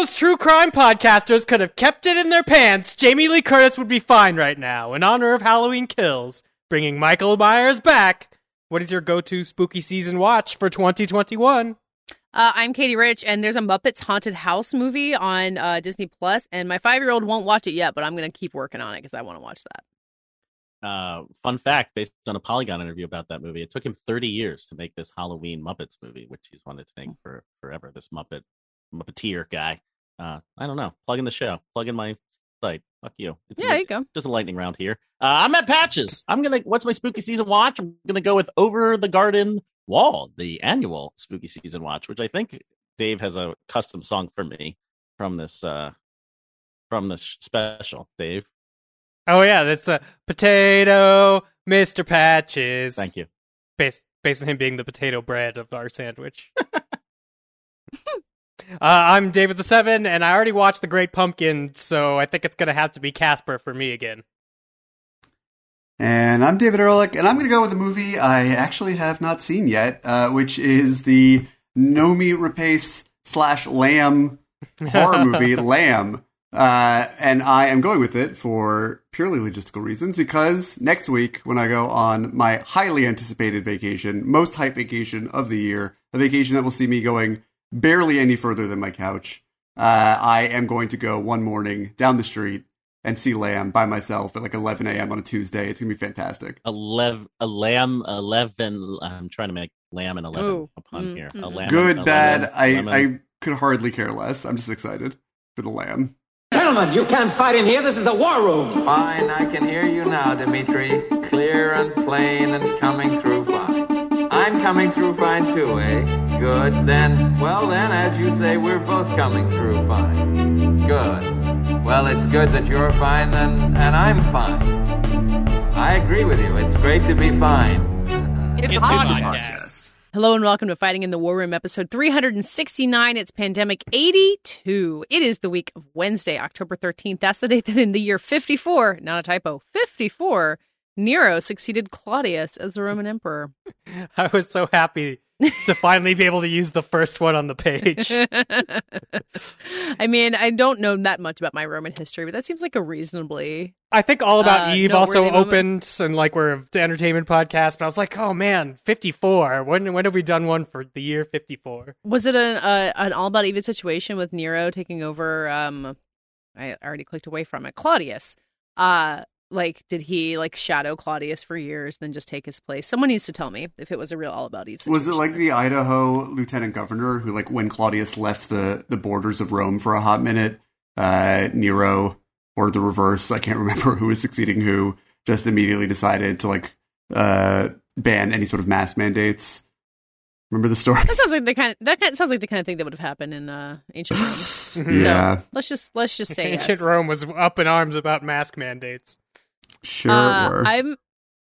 those true crime podcasters could have kept it in their pants, Jamie Lee Curtis would be fine right now. In honor of Halloween Kills, bringing Michael Myers back. What is your go-to spooky season watch for 2021? Uh, I'm Katey Rich, and there's a Muppets Haunted House movie on uh, Disney Plus, and my five year old won't watch it yet, but I'm going to keep working on it because I want to watch that. Uh, fun fact based on a Polygon interview about that movie, it took him 30 years to make this Halloween Muppets movie, which he's wanted to make for forever. This Muppet Muppeteer guy. Uh, I don't know. Plug in the show. Plug in my site. Fuck you. It's Yeah, a- there you go. Just a lightning round here. Uh, I'm at Patches. I'm gonna. What's my spooky season watch? I'm gonna go with Over the Garden Wall, the annual spooky season watch, which I think Dave has a custom song for me from this uh from this special. Dave, Oh yeah, that's a potato, Mr. Patches. thank you. Based based on him being the potato bread of our sandwich. uh, I'm David the Seven, and I already watched The Great Pumpkin, so I think it's gonna have to be Casper for me again. And I'm David Ehrlich, and I'm going to go with a movie I actually have not seen yet, uh, which is the Noomi Rapace slash Lamb horror movie, Lamb. Uh, and I am going with it for purely logistical reasons because next week, when I go on my highly anticipated vacation, most hype vacation of the year, a vacation that will see me going barely any further than my couch, uh, I am going to go one morning down the street and see Lamb by myself at like 11 a.m. on a Tuesday. It's gonna be fantastic. Eleven, a lamb, eleven. I'm trying to make lamb and eleven Ooh. a pun Mm, here. A mhm. lamb, Good, a bad. lemon- I lemon. I could hardly care less. I'm just excited for the Lamb. Gentlemen, you can't fight in here. This is the war room. Fine, I can hear you now, Dimitri. Clear and plain and coming through fine. I'm coming through fine too, eh? Good. Then, well then, as you say, we're both coming through fine. Good. Well, it's good that you're fine then, and I'm fine. I agree with you. It's great to be fine. It's, a podcast. Hello and welcome to Fighting in the War Room, episode 369. It's Pandemic 82. It is the week of Wednesday, October 13th. That's the date that in the year 54, not a typo, 54, Nero succeeded Claudius as the Roman Emperor. I was so happy to finally be able to use the first one on the page. I mean, I don't know that much about my Roman history, but that seems like a reasonably. I think All About Uh, Eve also moment. opened, and like we're an entertainment podcast. But I was like, oh man, fifty four. When when have we done one for the year fifty four? Was it an uh, an all about Eve situation with Nero taking over? Um, I already clicked away from it. Claudius. Uh, like, did he like shadow Claudius for years, then just take his place? Someone needs to tell me if it was a real all about Eve. Was it like the Idaho lieutenant governor who, like, when Claudius left the the borders of Rome for a hot minute, uh, Nero or the reverse? I can't remember who was succeeding who. Just immediately decided to like uh, ban any sort of mask mandates. Remember the story? That sounds like the kind. that kind sounds like the kind of thing that would have happened in uh, ancient Rome. yeah, So let's just let's just say Ancient yes. Rome was up in arms about mask mandates. Sure. Uh. I'm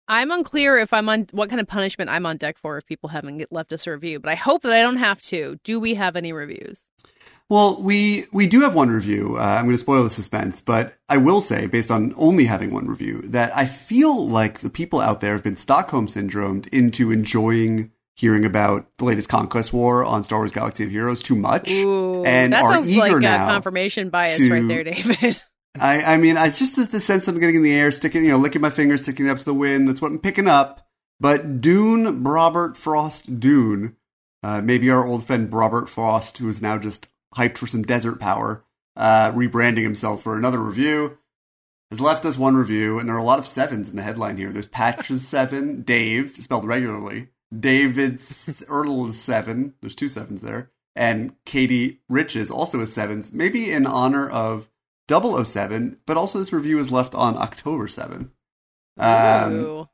I'm unclear if I'm on what kind of punishment I'm on deck for if people haven't left us a review, but I hope that I don't have to. Do we have any reviews? Well, we we do have one review. Uh, I'm going to spoil the suspense, but I will say, based on only having one review, that I feel like the people out there have been Stockholm syndromed into enjoying hearing about the latest conquest war on Star Wars: Galaxy of Heroes too much, Ooh, and that are sounds eager like now. a confirmation bias to- right there, David. I, I mean, it's just the, the sense I'm getting in the air, sticking, you know, licking my fingers, sticking it up to the wind. That's what I'm picking up. But Dune, Robert Frost, Dune, uh, maybe our old friend Robert Frost, who is now just hyped for some desert power, uh, rebranding himself for another review, has left us one review, and there are a lot of sevens in the headline here. There's Patches seven, Dave spelled regularly, David's Ertl seven. There's two sevens there, and Katie Riches also has sevens, maybe in honor of 007, but also this review is left on October 7. Um,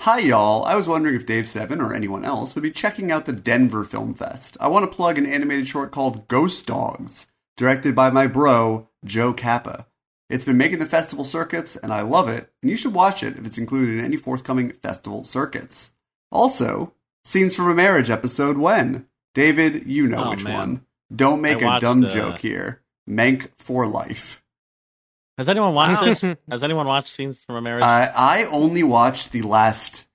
hi, y'all. I was wondering if Dave Seven or anyone else would be checking out the Denver Film Fest. I want to plug an animated short called Ghost Dogs, directed by my bro, Joe Kappa. It's been making the festival circuits, and I love it, and you should watch it if it's included in any forthcoming festival circuits. Also, Scenes from a Marriage episode when? David, you know Oh, which man. one. Don't make I a dumb uh, joke here. Mank for life. Has anyone watched this? Has anyone watched Scenes from a Marriage? Uh, I only watched the last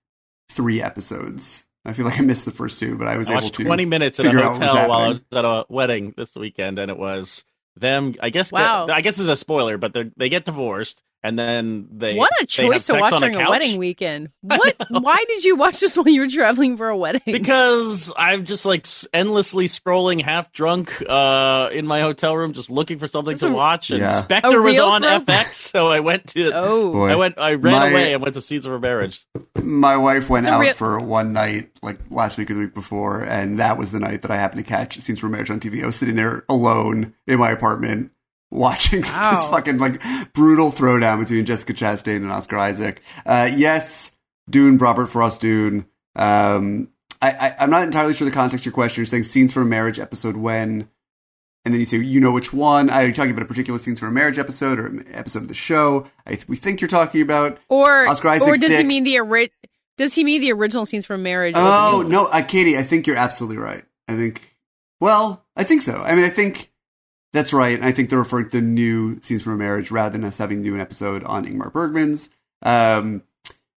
three episodes. I feel like I missed the first two, but I was I able watched to 20 minutes in a figure out what was hotel while I was at a wedding this weekend, and it was them. I guess. Wow. I guess it's a spoiler, but they they get divorced, and then they what a choice to watch on during a, couch. wedding weekend. What? Why did you watch this while you were traveling for a wedding? Because I'm just like endlessly scrolling, half drunk, uh, in my hotel room, just looking for something That's to a- watch. And Yeah. Spectre was on thrill? FX, so I went to. oh, Boy. I went. I ran My- away and went to Seeds of a Marriage. My wife went out real- for one night, like last week or the week before, and that was the night that I happened to catch Scenes from Marriage on TV. I was sitting there alone in my apartment watching Wow. this fucking like brutal throwdown between Jessica Chastain and Oscar Isaac. Uh, yes, Dune, Robert Frost Dune. Um, I, I, I'm not entirely sure the context of your question. You're saying Scenes from a Marriage episode when, and then you say you know which one. Are you talking about a particular Scenes from a Marriage episode or episode of the show? I, we think you're talking about or Oscar or Isaac's does he mean the ori- Does he mean the original scenes from Marriage? Oh no, uh, Katie, I think you're absolutely right. I think, well, I think so. I mean, I think that's right. And I think they're referring to the new scenes from a marriage rather than us having to do an episode on Ingmar Bergman's. Um,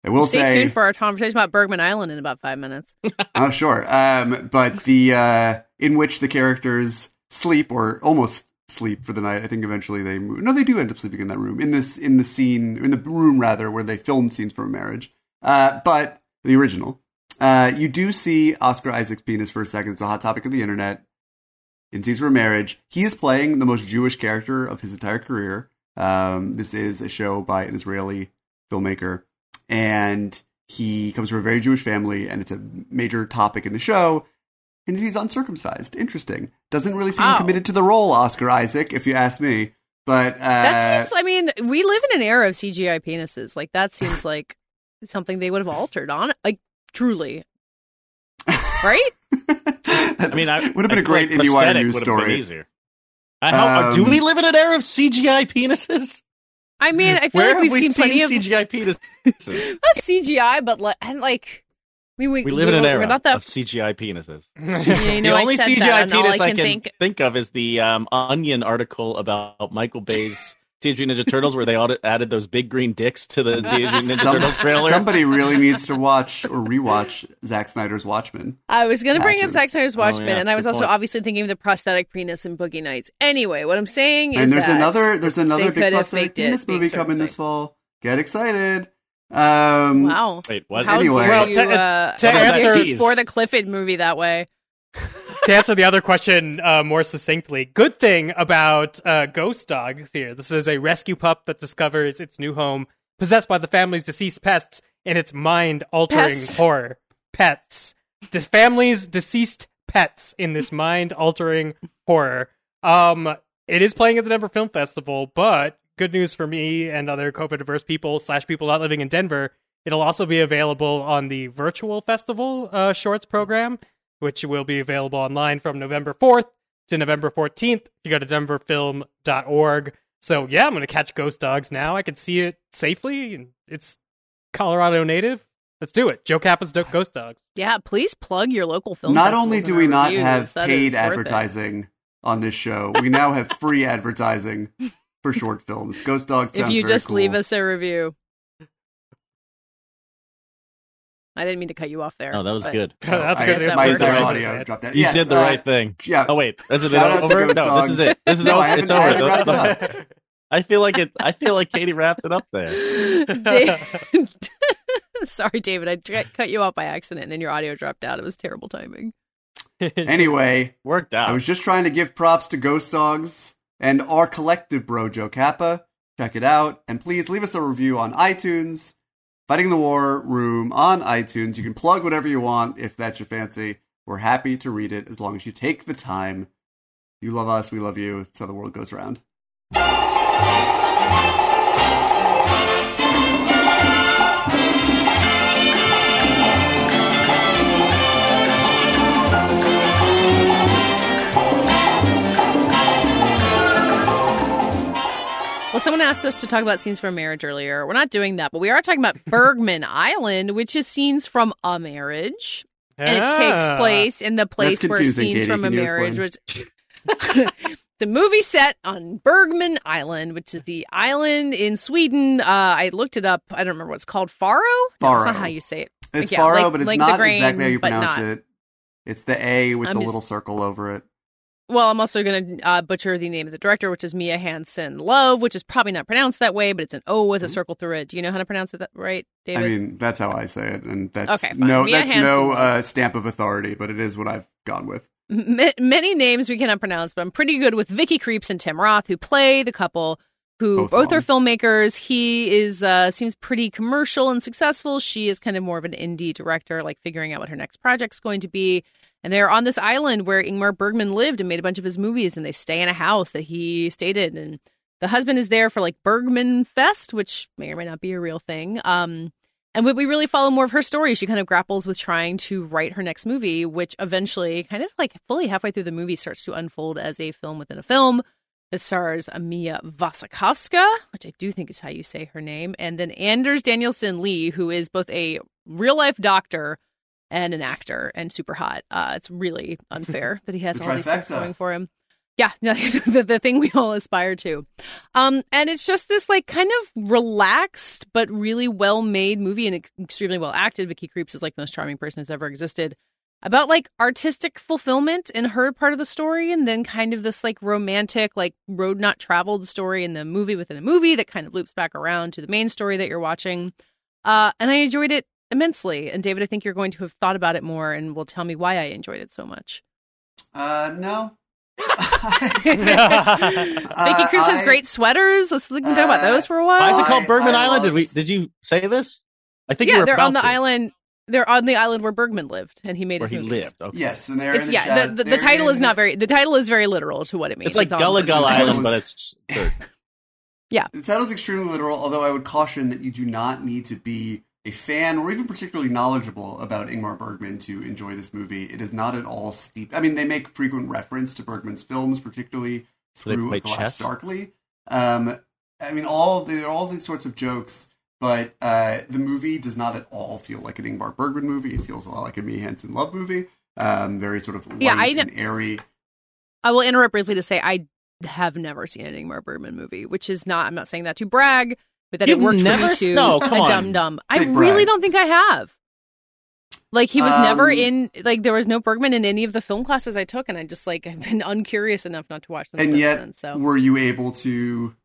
I will Stay say, tuned for our conversation about Bergman Island in about five minutes. oh sure, um, but the uh, in which the characters sleep or almost sleep for the night. I think eventually they move. No, they do end up sleeping in that room in this in the scene in the room rather where they filmed scenes from a marriage. Uh, but the original, uh, you do see Oscar Isaac's penis for a second. It's a hot topic of the internet. In a Marriage, he is playing the most Jewish character of his entire career. Um, this is a show by an Israeli filmmaker, and he comes from a very Jewish family, and it's a major topic in the show. And he's uncircumcised. Interesting. Doesn't really seem Wow. committed to the role, Oscar Isaac, if you ask me. But uh, That seems. I mean, we live in an era of CGI penises. Like that seems like something they would have altered on. Like truly, right? I mean, I would have been I a great feel like IndieWire news would have been story. easier. I, how, do Um, we live in an era of CGI penises? I mean, I feel Where like have we've we seen seen plenty of CGI penises? not CGI, but like and like. I mean, we, we live in an we're era not that of CGI penises. Yeah, you know, the only CGI that, penis I I can can think- think, of is the um, Onion article about Michael Bay's Teenage Mutant Ninja Turtles, where they added, added those big green dicks to the Teenage Mutant Ninja some- Turtles trailer. somebody really needs to watch or rewatch Zack Snyder's Watchmen. I was going to bring up Patches. Zack Snyder's Oh, Watchmen, yeah, and I was good also point. obviously thinking of the prosthetic penis in Boogie Nights. Anyway, what I'm saying is And there's that another there's another big prosthetic faked penis movie coming this fall. Get excited. Um, Wow. Wait, what? How Anyway. dare Well, you, to- uh, to how answer- you score the Clifford movie that way? To answer the other question uh, more succinctly, good thing about uh, Ghost Dogs here. This is a rescue pup that discovers its new home possessed by the family's deceased pets in its mind-altering Pests. horror. Pets. The family's deceased pets in this mind-altering horror. Um, it is playing at the Denver Film Festival, but good news for me and other COVID-averse people slash people not living in Denver. It'll also be available on the virtual festival uh, shorts program, which will be available online from November 4th to November 14th. You go to denverfilm.org. So, yeah, I'm going to catch Ghost Dogs now. I can see it safely, and it's Colorado native. Let's do it. Joe Kappa's Do- Ghost Dogs. Yeah, please plug your local film. not only do we not have paid is it. advertising on this show, we now have free advertising for short films. Ghost Dogs If you very just cool. leave us a review. I didn't mean to cut you off there. Oh, that was but- good. That's I- good. that My works. entire Right. audio dropped out. You Yes, did the uh, right thing. Yeah. Oh wait, is it Shout out to over? No, Dogs. this is it. This is No, over. It's I over. haven't The- it I feel like it. I feel like Katie wrapped it up there. Dave- Sorry, David. I cut you off by accident, and then your audio dropped out. It was terrible timing. Anyway, Worked out. I was just trying to give props to Ghost Dogs and our collective bro, Joe Kappa. Check it out. And please leave us a review on iTunes. Fighting the War Room on iTunes. You can plug whatever you want if that's your fancy. We're happy to read it as long as you take the time. You love us, we love you. It's how the world goes around. Well, someone asked us to talk about scenes from a marriage earlier. We're not doing that, but we are talking about Bergman Island, which is scenes from a marriage. And it takes Ah. place in the place where scenes Katie. from a marriage, was. a movie set on Bergman Island, which is the island in Sweden. Uh, I looked it up. I don't remember what it's called. Faro? No, that's not Faro. how you say it. It's Yeah, Faro, like- but it's like not grain, exactly how you pronounce not. it. It's the A with I'm the just- little circle over it. Well, I'm also going to uh, butcher the name of the director, which is Mia Hansen Love, which is probably not pronounced that way, but it's an O with a circle through it. Do you know how to pronounce it that right, David? Mm-hmm. I mean, that's how I say it, and that's Okay, fine. no, Mia that's no uh, stamp of authority, but it is what I've gone with. M- many names we cannot pronounce, but I'm pretty good with Vicky Krieps and Tim Roth, who play the couple. Who Both both, are filmmakers. He is uh, seems pretty commercial and successful. She is kind of more of an indie director, like figuring out what her next project's going to be. And they're on this island where Ingmar Bergman lived and made a bunch of his movies, and they stay in a house that he stayed in. And the husband is there for like Bergman Fest, which may or may not be a real thing. Um, and we, really follow more of her story. She kind of grapples with trying to write her next movie, which eventually, kind of like fully halfway through the movie, starts to unfold as a film within a film. It stars Mia Wasikowska, which I do think is how you say her name, and then Anders Danielsen Lie, who is both a real life doctor and an actor and super hot. Uh, it's really unfair that he has all these things going for him. Yeah, the, the thing we all aspire to. Um, and it's just this like kind of relaxed but really well made movie and extremely well acted. Vicky Krieps is like the most charming person who's ever existed. About like artistic fulfillment in her part of the story, and then kind of this like romantic, like road not traveled story in the movie within a movie that kind of loops back around to the main story that you're watching. Uh, and I enjoyed it immensely. And David, I think you're going to have thought about it more and will tell me why I enjoyed it so much. Uh, no. Vicky Krieps has I- great sweaters. Let's we can talk about uh, those for a while. Why is it called Bergman I Island? Did we? Did you say this? I think you yeah, were they're on the to, island. They're on the island where Bergman lived, and he made where his he movies. lived. Okay. Yes, and they're It's in the yeah. shadow- The, the, the they're title in is not very. The title is very literal to what it means. It's like on- Gullah Gullah The title Island, but is- it's dirt. The title's extremely literal, although I would caution that you do not need to be a fan or even particularly knowledgeable about Ingmar Bergman to enjoy this movie. It is not at all steep. I mean, they make frequent reference to Bergman's films, particularly through A Glass chess? Darkly. Um, I mean, all there are all these sorts of jokes, but uh, the movie does not at all feel like an Ingmar Bergman movie. It feels a lot like a Mia Hansen love movie. Um, very sort of light Yeah, I and airy. I will interrupt briefly to say I have never seen an Ingmar Bergman movie, which is not. I'm not saying that to brag, but that You've it worked never for me s- too. no, come a on. dum dum. I Big really brag. don't think I have. Like he was Um, never in. Like there was no Bergman in any of the film classes I took, and I just like I've been uncurious enough not to watch them. and yet then, so were you able to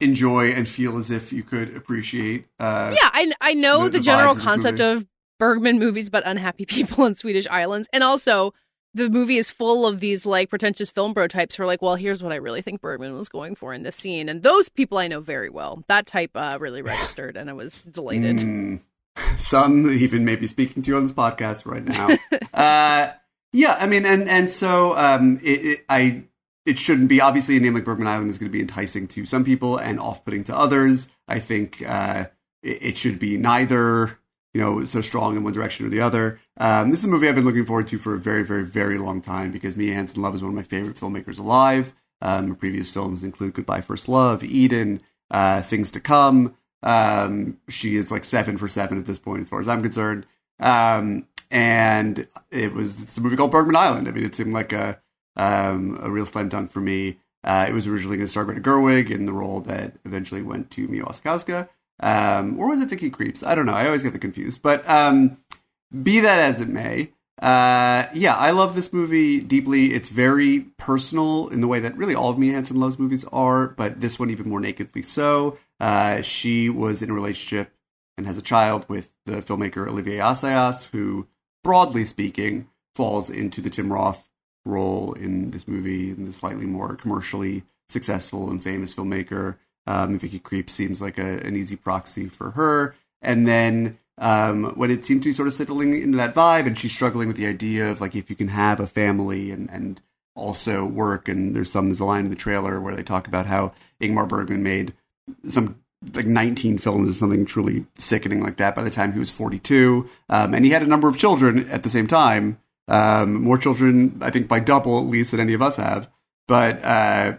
enjoy and feel as if you could appreciate uh yeah, I I know the- the, the general vibes of this concept movie. of Bergman movies about unhappy people on Swedish islands, and also the movie is full of these like pretentious film bro types who are like, well, here's what I really think Bergman was going for in this scene, and those people I know very well. That type uh, really registered, and I was delighted. mm, some even maybe speaking to you on this podcast right now. Uh yeah i mean and and so um it, it i it shouldn't be. Obviously a name like bergman island is going to be enticing to some people and off-putting to others. I think uh it, it should be neither you know so strong in one direction or the other um this is a movie i've been looking forward to for a very very very long time because mia hansen love is one of my favorite filmmakers alive um her previous films include goodbye first love eden uh things to come um, she is like seven for seven at this point, as far as I'm concerned. Um, and it was it's a movie called Bergman Island. I mean, it seemed like a um, a real slam dunk for me. Uh, it was originally going to star Greta Gerwig in the role that eventually went to Mia Wasikowska. Um, or was it Vicky Krieps? I don't know. I always get the confused. But um, be that as it may, uh, yeah, I love this movie deeply. It's very personal in the way that really all of Mia Hansen loves movies are, but this one even more nakedly so. Uh, she was in a relationship and has a child with the filmmaker Olivier Assayas, who, broadly speaking, falls into the Tim Roth role in this movie, and the slightly more commercially successful and famous filmmaker. Um, Vicky Creep seems like a, an easy proxy for her. And then um, when it seemed to be sort of settling into that vibe, and she's struggling with the idea of like if you can have a family and and also work, and there's some there's a line in the trailer where they talk about how Ingmar Bergman made some like 19 films or something truly sickening like that by the time he was 42 um, and he had a number of children at the same time. Um, more children i think by double at least than any of us have. But uh,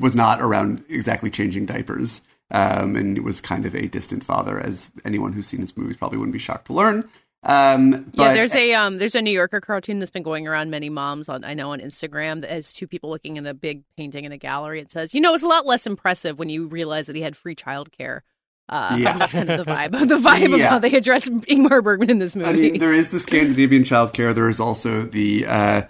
was not around exactly changing diapers um, and was kind of a distant father as anyone who's seen his movies probably wouldn't be shocked to learn um, yeah, there's a um, there's a New Yorker cartoon that's been going around many moms on I know on Instagram that has two people looking at a big painting in a gallery. It says, you know, it's a lot less impressive when you realize that he had free childcare. Uh, Yeah. that's kind of the vibe. The vibe of how they address Ingmar Bergman in this movie. I mean, there is the Scandinavian childcare. There is also the uh,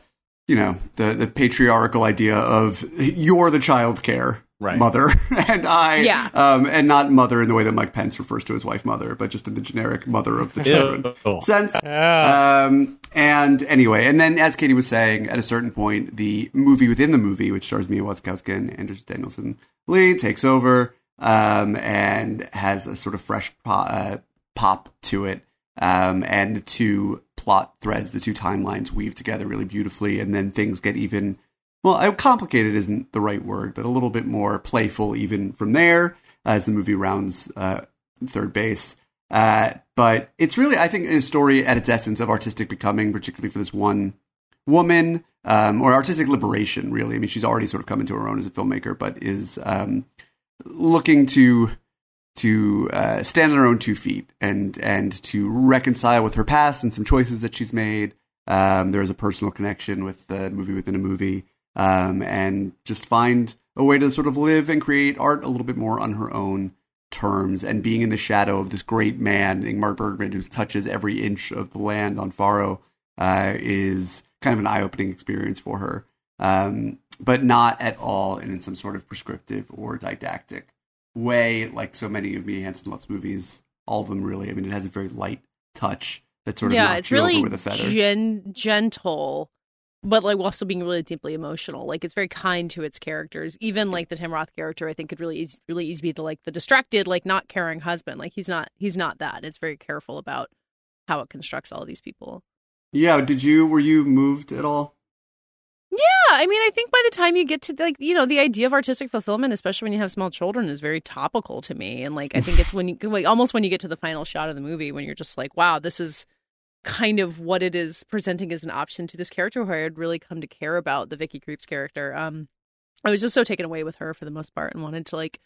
you know the the patriarchal idea of you're the child care Right. mother and I Yeah. um and not mother in the way that Mike Pence refers to his wife mother, but just in the generic mother of the children Ew. sense. Yeah. Um, and anyway, and then as Katie was saying, at a certain point, the movie within the movie, which stars Mia Wasikowska and Anders Danielsen Lie, takes over um, and has a sort of fresh po- uh, pop to it. Um, and the two plot threads, the two timelines weave together really beautifully, and then things get even well, uh, complicated isn't the right word, but a little bit more playful even from there as the movie rounds uh, third base. Uh, but it's really, I think, a story at its essence of artistic becoming, particularly for this one woman, um, or artistic liberation, really. I mean, she's already sort of come into her own as a filmmaker, but is um, looking to to uh, stand on her own two feet and and to reconcile with her past and some choices that she's made. Um, there is a personal connection with the movie within a movie, um, and just find a way to sort of live and create art a little bit more on her own terms. And being in the shadow of this great man, Ingmar Bergman, who touches every inch of the land on Faro, uh, is kind of an eye-opening experience for her, um, but not at all in some sort of prescriptive or didactic way, like so many of Mia Hansen Love's movies. All of them, really. I mean, it has a very light touch that sort of yeah, it's really over with a feather. gen- gentle, but like while still being really deeply emotional. Like it's very kind to its characters. Even like the Tim Roth character, I think could really easy, really easy be the like the distracted, like not caring husband. Like he's not he's not that. It's very careful about how it constructs all of these people. yeah, did you were you moved at all? Yeah, I mean, I think by the time you get to like you know the idea of artistic fulfillment, especially when you have small children, is very topical to me. And like I think it's when you like almost when you get to the final shot of the movie when you're just like, wow, this is kind of what it is presenting as an option to this character who I had really come to care about the Vicky Krieps character. Um, I was just so taken away with her for the most part and wanted to like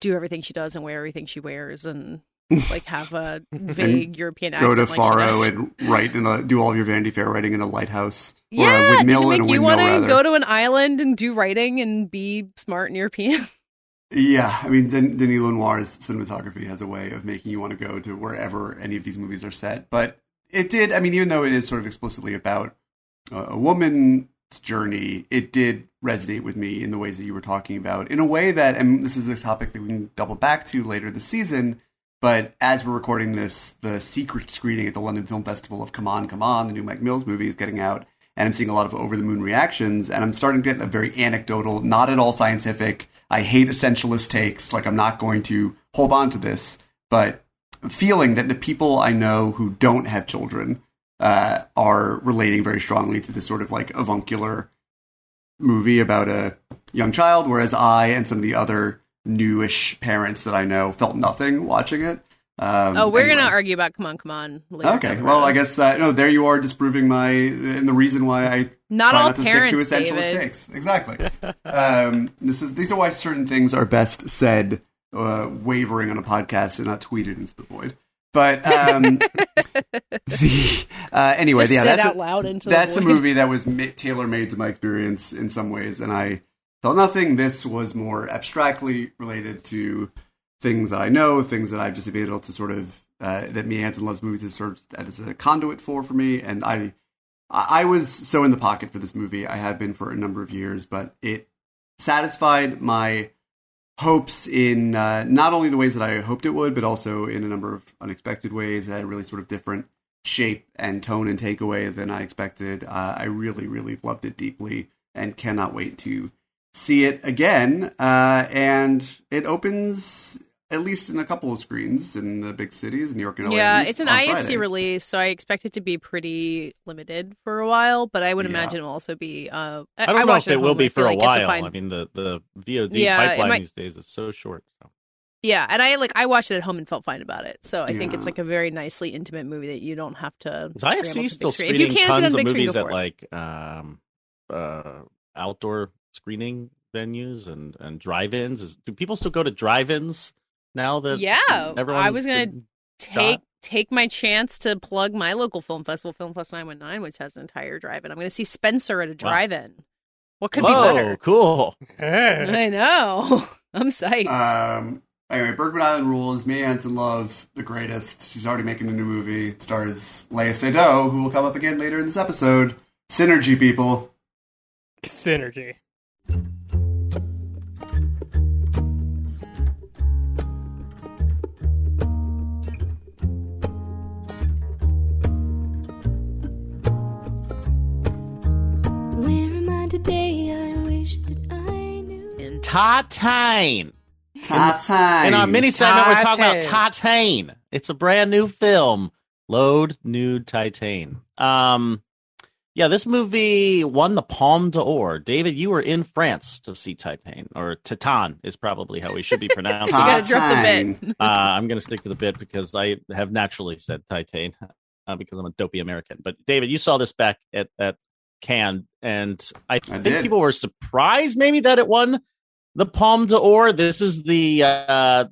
do everything she does and wear everything she wears and like have a vague European accent. Go to like Faro and write in a do all of your Vanity Fair writing in a lighthouse or Yeah, a did it windmill make you want to go to an island and do writing and be smart and European? Yeah, I mean, Den- Denis Lenoir's cinematography has a way of making you want to go to wherever any of these movies are set. But it did, I mean, even though it is sort of explicitly about a, a woman's journey, it did resonate with me in the ways that you were talking about, in a way that, and this is a topic that we can double back to later this season. But as we're recording this, the secret screening at the London Film Festival of Come On, Come On, the new Mike Mills movie is getting out. And I'm seeing a lot of over the moon reactions, and I'm starting to get a very anecdotal, not at all scientific. I hate essentialist takes. Like, I'm not going to hold on to this, but feeling that the people I know who don't have children uh, are relating very strongly to this sort of like avuncular movie about a young child, whereas I and some of the other newish parents that I know felt nothing watching it. Um, Oh, we're anyway. gonna argue about come on, come on. later Okay, well. I guess uh, no. There you are, disproving my and the reason why I Not all not to stick to parents, essentialist David. takes. Exactly. um, this is these are why certain things are best said, uh, wavering on a podcast and not tweeted into the void. But um, the uh, anyway, Just yeah, that's out a, loud into that's the a movie that was ma- tailor made to my experience in some ways, and I felt nothing. This was more abstractly related to things that I know, things that I've just been able to sort of uh, that Mia Hansen loves movies has served as a conduit for for me, and I I was so in the pocket for this movie. I have been for a number of years, but it satisfied my hopes in uh, not only the ways that I hoped it would, but also in a number of unexpected ways. that really sort of different shape and tone and takeaway than I expected. Uh, I really, really loved it deeply and cannot wait to see it again. Uh, and it opens at least in a couple of screens in the big cities, New York and LA. Yeah, it's an on IFC Friday. release, so I expect it to be pretty limited for a while. But I would Yeah. imagine it will also be. Uh, I don't know watched if it at will be for feel a like it's while. fine- I mean, the the VOD Yeah, pipeline might- these days is so short. So. Yeah, and I like I watched it at home and felt fine about it. So I think it's like a very nicely intimate movie that you don't have to. Is scramble IFC to still screen. screening If you can see it on tons of movies at like um, uh, outdoor screening venues and, and drive-ins? Is, do people still go to drive-ins now that Yeah, everyone I was gonna take shot? take my chance to plug my local film festival, Film Plus Nine One Nine, which has an entire drive-in. I'm going to see Spencer at a drive-in. What could be better? cool! I know. I'm psyched. Um, anyway, Bergman Island rules. Mia Hansen Love, the greatest. She's already making a new movie. It stars Léa Seydoux, who will come up again later in this episode. Synergy, people. Synergy. Where am I today? I wish that I knew. And Titane. In our mini segment, we're talking about Titane. Titane. It's a brand new film. Load Nude Titane. Um, yeah, this movie won the Palme d'Or. David, you were in France to see Titane, or Titan is probably how we should be pronouncing You it. gotta drop the bit. Uh, I'm going to stick to the bit because I have naturally said Titane uh, because I'm a dopey American. But David, you saw this back at, at Cannes, and I think did. people were surprised maybe that it won the Palme d'Or. This is the uh,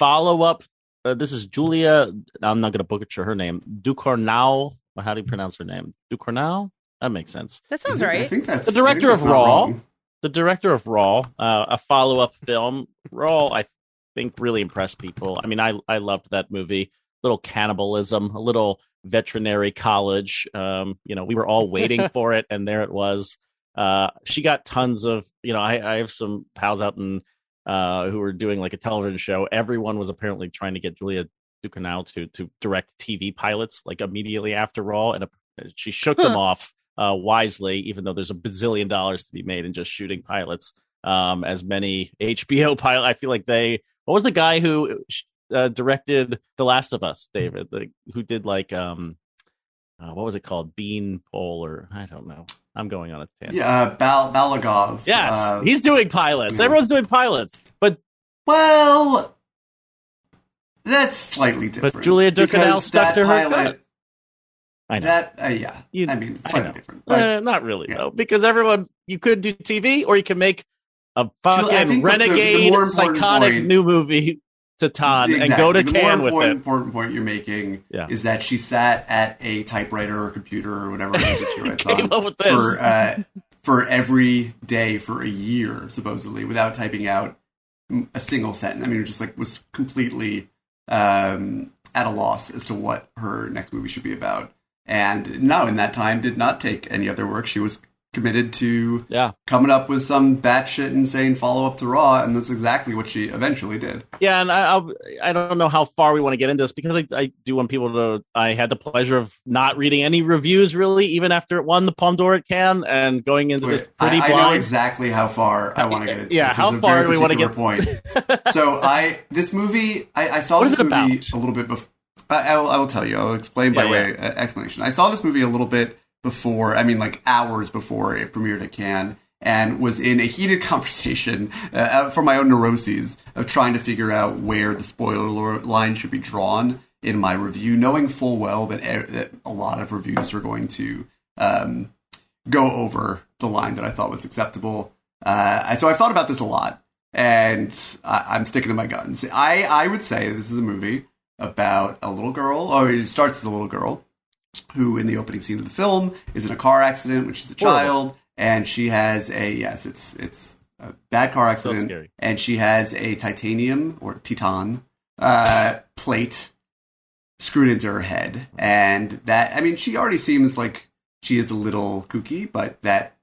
follow up. Uh, this is Julia. I'm not going to butcher her name. Ducournau. How do you pronounce her name? Ducournau. That makes sense. That sounds right. I right. think that's The director that's of Raw. wrong. the director of Raw, uh, a follow up film. Raw, I think, really impressed people. I mean, I I loved that movie. little cannibalism, a little veterinary college. Um, you know, we were all waiting for it, and there it was. Uh, she got tons of. You know, I, I have some pals out in uh, who were doing like a television show. Everyone was apparently trying to get Julia Ducournau to to direct TV pilots like immediately after Raw, and uh, she shook them off uh, wisely, even though there's a bazillion dollars to be made in just shooting pilots. Um, as many HBO pilot, I feel like they. What was the guy who uh, directed The Last of Us, David? The, who did like um, uh, what was it called? Bean Pole or I don't know. I'm going on a tangent. Yeah, uh, Bal- Balagov. Yes, Uh, he's doing pilots. yeah. Everyone's doing pilots, but well, that's slightly different. But Julia Ducournau stuck to her pilot-. I know. That uh, yeah, You- I mean, I slightly know. different. But Uh, not really yeah. though, because everyone you could do TV or you can make a fucking think the- the- renegade, psychotic point- new movie to Todd and go to the Cannes with important, it. important point you're making Yeah. is that she sat at a typewriter or computer or whatever it is that she writes on with this. for uh, for every day for a year supposedly without typing out a single sentence. I mean, it just like was completely um, at a loss as to what her next movie should be about. And no, in that time, did not take any other work. She was committed to Yeah, coming up with some batshit insane follow up to Raw, and that's exactly what she eventually did. yeah, and I I'll, I don't know how far we want to get into this because I, I do want people to. I had the pleasure of not reading any reviews really, even after it won the Palme d'Or at Cannes, and going into this I, pretty I know exactly how far I want to get into. Yeah, this. how far do we wanna particular get- point? so I this movie I, I saw What this movie about? a little bit before. I, I, will, I will tell you. I'll explain by Yeah, way explanation. I saw this movie a little bit before. I mean, like hours before it premiered at Cannes. And was in a heated conversation uh, for my own neuroses of trying to figure out where the spoiler line should be drawn in my review, knowing full well that, e- that a lot of reviews were going to um, go over the line that I thought was acceptable. Uh, so I thought about this a lot, and I, I'm sticking to my guns. I, I would say this is a movie about a little girl, or it starts as a little girl who, in the opening scene of the film, is in a car accident when she's a Horrible. child, and she has a yes, it's it's a bad car So accident, scary. and she has a titanium or titan uh, plate screwed into her head, and that I mean, she already seems like she is a little kooky, but that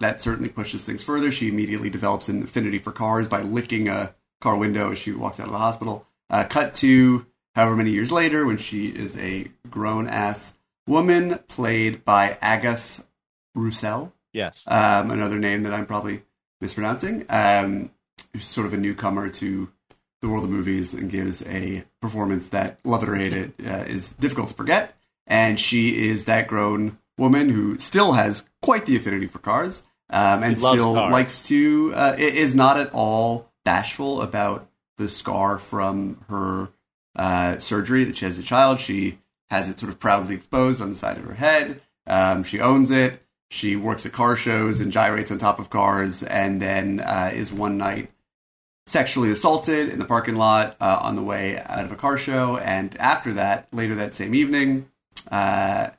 that certainly pushes things further. She immediately develops an affinity for cars by licking a car window as she walks out of the hospital. Uh, cut to however many years later when she is a grown ass woman played by Agathe Rousselle, yes, um, another name that I'm probably mispronouncing, um, who's sort of a newcomer to the world of movies and gives a performance that, love it or hate it, uh, is difficult to forget. And she is that grown woman who still has quite the affinity for cars um, and still cars. likes to, uh, is not at all bashful about the scar from her uh, surgery that she has as a child. She has it sort of proudly exposed on the side of her head. Um, she owns it. She works at car shows and gyrates on top of cars, and then uh, is one night sexually assaulted in the parking lot uh, on the way out of a car show. And after that, later that same evening, uh,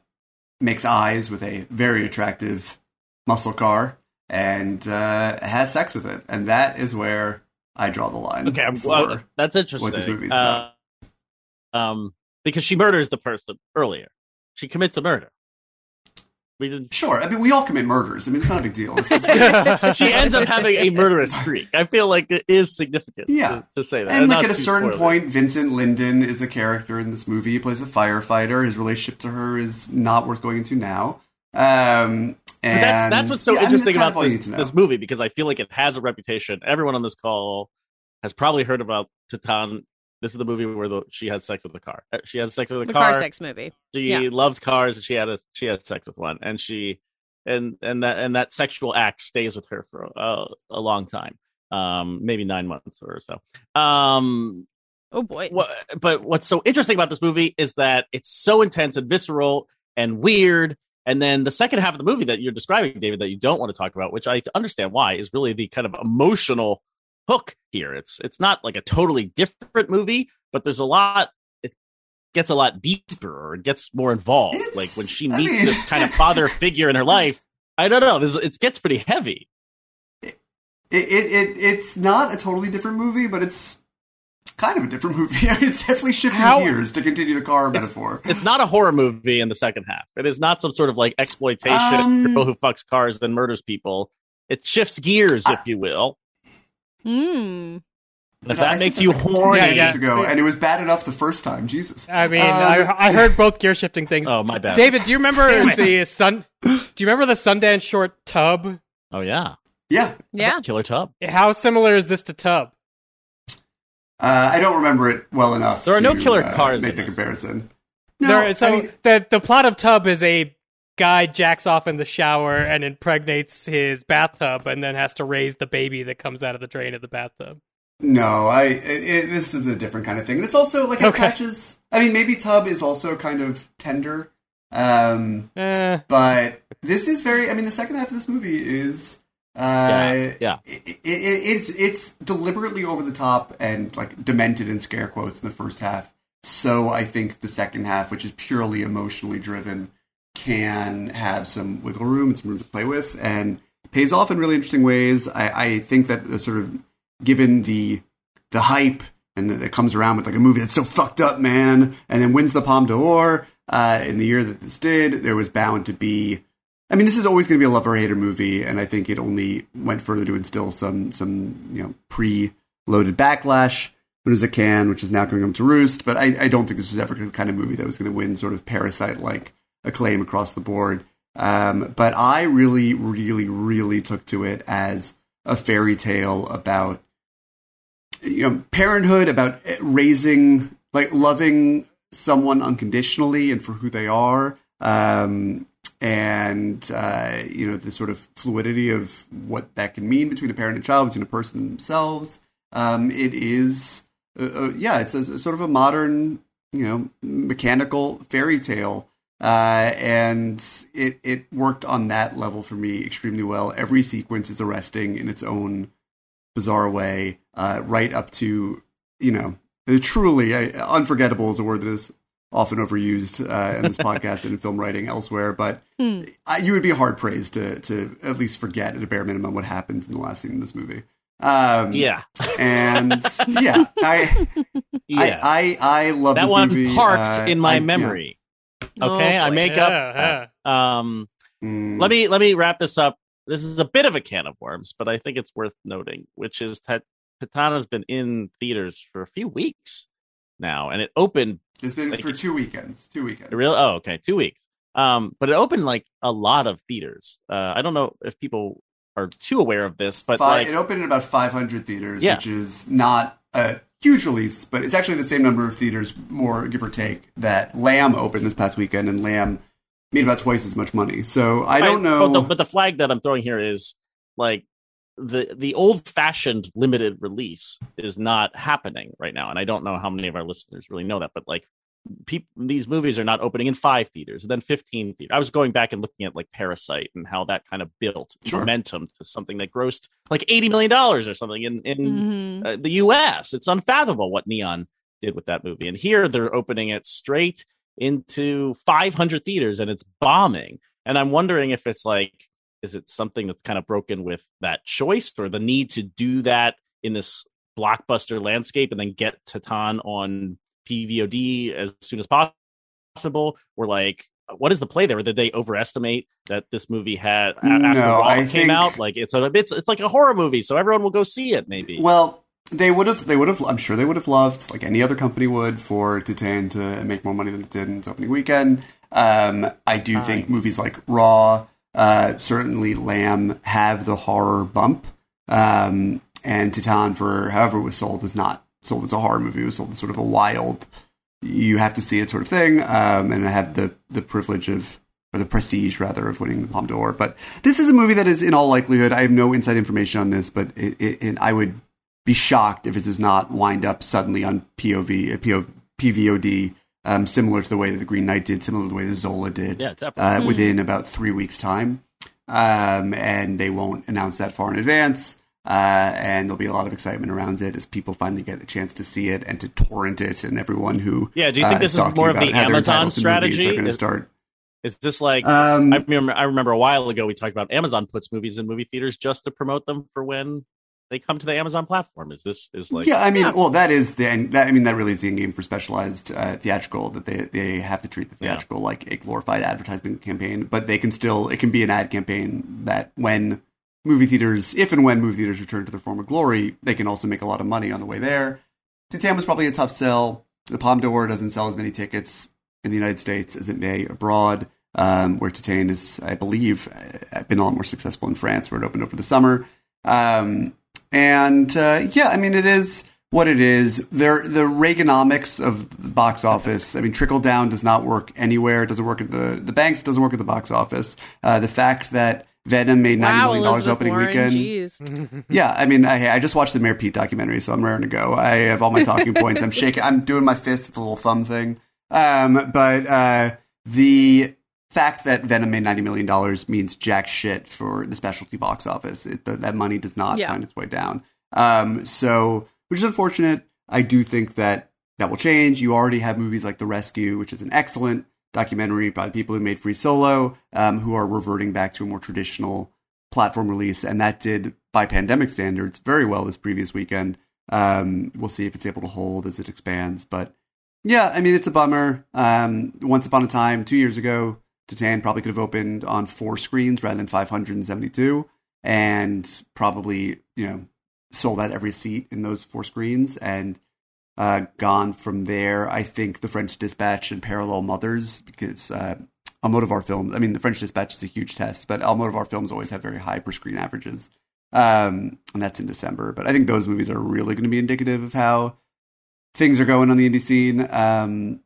makes eyes with a very attractive muscle car and uh, has sex with it. And that is where I draw the line. okay, I'm, for well, that's interesting. what this movie's Uh, about. um, because she murders the person earlier. She commits a murder. We didn't. Sure. I mean, we all commit murders. I mean, it's not a big deal. Is- She ends up having a murderous streak. I feel like it is significant. Yeah. to, to say that. and like at a certain point, Vincent Lindon is a character in this movie. He plays a firefighter. His relationship to her is not worth going into now. Um, and that's that's what's so yeah, I mean, interesting about of all you this, need to know. this movie because I feel like it has a reputation. Everyone on this call has probably heard about Titan. This is the movie where the, she has sex with the car. Uh, She has sex with a The car. car sex movie. She Yeah. loves cars, and she had a she had sex with one, and she and and that and that sexual act stays with her for a, a long time, um, maybe nine months or so. Um, Oh boy. what, but what's so interesting about this movie is that it's so intense and visceral and weird. And then the second half of the movie that you're describing, David, that you don't want to talk about, which I understand why, is really the kind of emotional hook here. It's it's not like a totally different movie, but there's a lot. It gets a lot deeper, or it gets more involved. It's- like when she I meets mean- this kind of father figure in her life. I don't know. It gets pretty heavy. it, it, it it's not a totally different movie, but it's kind of a different movie. it's definitely shifting How- gears to continue the car metaphor. It's not a horror movie in the second half. It is not some sort of like exploitation Um, girl who fucks cars then murders people. It shifts gears, if you will. Hmm. And if I that said makes you like horny, Yeah, yeah. ago, and it was bad enough the first time. Jesus. I mean, Um, I, I heard both gear shifting things. oh my bad. David, do you remember the sun? Do you remember the Sundance short Tub? Oh yeah, Yeah, Yeah. Killer Tub. How similar is this to Tub? uh, I don't remember it well enough. There are to, no killer uh, cars Make in the this. comparison. No, There, so I mean, the the plot of Tub is a guy jacks off in the shower and impregnates his bathtub, and then has to raise the baby that comes out of the drain of the bathtub. No, I. It, it, this is a different kind of thing, and it's also like it Okay. catches. I mean, maybe Tub is also kind of tender, um, Eh, but this is very. I mean, the second half of this movie is. Uh, Yeah, yeah. It, it, it's it's deliberately over the top and like demented in scare quotes in the first half. So I think the second half, which is purely emotionally driven, can have some wiggle room and some room to play with, and pays off in really interesting ways. I, I think that the sort of given the the hype and that it comes around with like a movie that's so fucked up, man, and then wins the Palme d'Or uh, in the year that this did, there was bound to be. I mean, this is always going to be a lover hater movie, and I think it only went further to instill some some you know pre loaded backlash when it was a Cannes, which is now coming home to roost. But I, I don't think this was ever the kind of movie that was going to win sort of parasite like acclaim across the board. Um, but I really, really, really took to it as a fairy tale about you know parenthood, about raising like loving someone unconditionally and for who they are. Um, and uh, you know the sort of fluidity of what that can mean between a parent and child, between a person and themselves. Um, it is, uh, uh, yeah, it's a, a sort of a modern, you know, mechanical fairy tale, uh, and it it worked on that level for me extremely well. Every sequence is arresting in its own bizarre way, uh, right up to you know, truly uh, unforgettable is a word that is often overused uh, in this podcast and in film writing elsewhere, but Hmm. I, you would be hard praised to to at least forget at a bare minimum what happens in the last scene in this movie. Um, Yeah, and yeah, I, yeah. I, I, I love that this one movie. parked Uh, in my I- memory. Oh, Okay, I boy. make Yeah, up. Um, Mm. let me let me wrap this up. This is a bit of a can of worms, but I think it's worth noting, which is that Katana's been in theaters for a few weeks now, and it opened It's been Thank for two weekends. Two weekends. Real? Oh, okay, two weeks. Um, but it opened like a lot of theaters. Uh, I don't know if people are too aware of this, but Fi- like, it opened in about 500 theaters, Yeah. which is not a huge release, but it's actually the same number of theaters, more give or take, that Lamb opened this past weekend, and Lamb made about twice as much money. So I don't know. But the, but the flag that I'm throwing here is like the the old fashioned limited release is not happening right now, and I don't know how many of our listeners really know that, but like. Peop- these movies are not opening in five theaters, and then fifteen theaters. I was going back and looking at like Parasite and how that kind of built Sure. momentum to something that grossed like eighty million dollars or something in in Mhm. uh, the U.S. It's unfathomable what Neon did with that movie, and here they're opening it straight into 500 theaters, and it's bombing. And I'm wondering if it's like, is it something that's kind of broken with that choice, or the need to do that in this blockbuster landscape, and then get Titan on PVOD as soon as possible, or like what is the play there? Did they overestimate that this movie had No, after Raw I came think- out? Like it's a it's it's like a horror movie, so everyone will go see it. Maybe. Well, they would have. They would have. I'm sure they would have loved, like any other company would, for Titan to make more money than it did in its opening weekend. Um, I do think movies like Raw, uh, certainly Lamb, have the horror bump. Um, and Titan, for however it was sold, was not sold as a horror movie. It was sold as sort of a wild, you have to see it sort of thing. Um, and I had the the privilege of or the prestige rather of winning the Palme d'Or. But this is a movie that is, in all likelihood, I have no inside information on this, but it, it, it, I would be shocked if it does not wind up suddenly on POV, uh, PO, PVOD, um, similar to the way that the Green Knight did, similar to the way that Zola did, Yeah, definitely. uh, within about three weeks' time. Um, and they won't announce that far in advance. Uh, and there'll be a lot of excitement around it as people finally get a chance to see it and to torrent it, and everyone who Yeah, do you think uh, this is more of the Amazon entitled to movies strategy? Are going to Is- start. Is this like Um, I remember? I remember a while ago we talked about Amazon puts movies in movie theaters just to promote them for when they come to the Amazon platform. Is this is like yeah, I mean, well, that is the end. That, I mean, that really is the end game for specialized uh, theatrical. That they they have to treat the Yeah. theatrical like a glorified advertisement campaign, but they can still it can be an ad campaign that when movie theaters, if and when movie theaters return to their former glory, they can also make a lot of money on the way there. Titane was probably a tough sell. The Palme d'Or doesn't sell as many tickets in the United States as it may abroad, um, where Titane is, I believe, uh, been a lot more successful in France, where it opened over the summer. Um, and uh, yeah, I mean, it is what it is. There, the Reaganomics of the box office. I mean, trickle down does not work anywhere. It doesn't work at the the banks. Doesn't work at the box office. Uh, the fact that Venom made ninety Wow, million dollars opening Warren, weekend. jeez. Yeah, I mean, I, I just watched the Mayor Pete documentary, so I'm raring to go. I have all my talking points. I'm shaking. I'm doing my fist with the little thumb thing. Um, but uh, the fact that Venom made ninety million dollars means jack shit for the specialty box office. It, th- that money does not Yeah. find its way down. Um, so which is unfortunate. I do think that that will change. You already have movies like The Rescue, which is an excellent documentary by the people who made Free Solo, um, who are reverting back to a more traditional platform release, and that did, by pandemic standards, very well this previous weekend. Um, we'll see if it's able to hold as it expands, but yeah, I mean it's a bummer. Um, once upon a time, two years ago, Titane probably could have opened on four screens rather than 572, and probably you know sold out every seat in those four screens and uh, gone from there. I think the French Dispatch and Parallel Mothers because uh, Almodovar films. I mean, the French Dispatch is a huge test, but Almodovar films always have very high per screen averages, um, and that's in December. But I think those movies are really going to be indicative of how things are going on the indie scene. Um,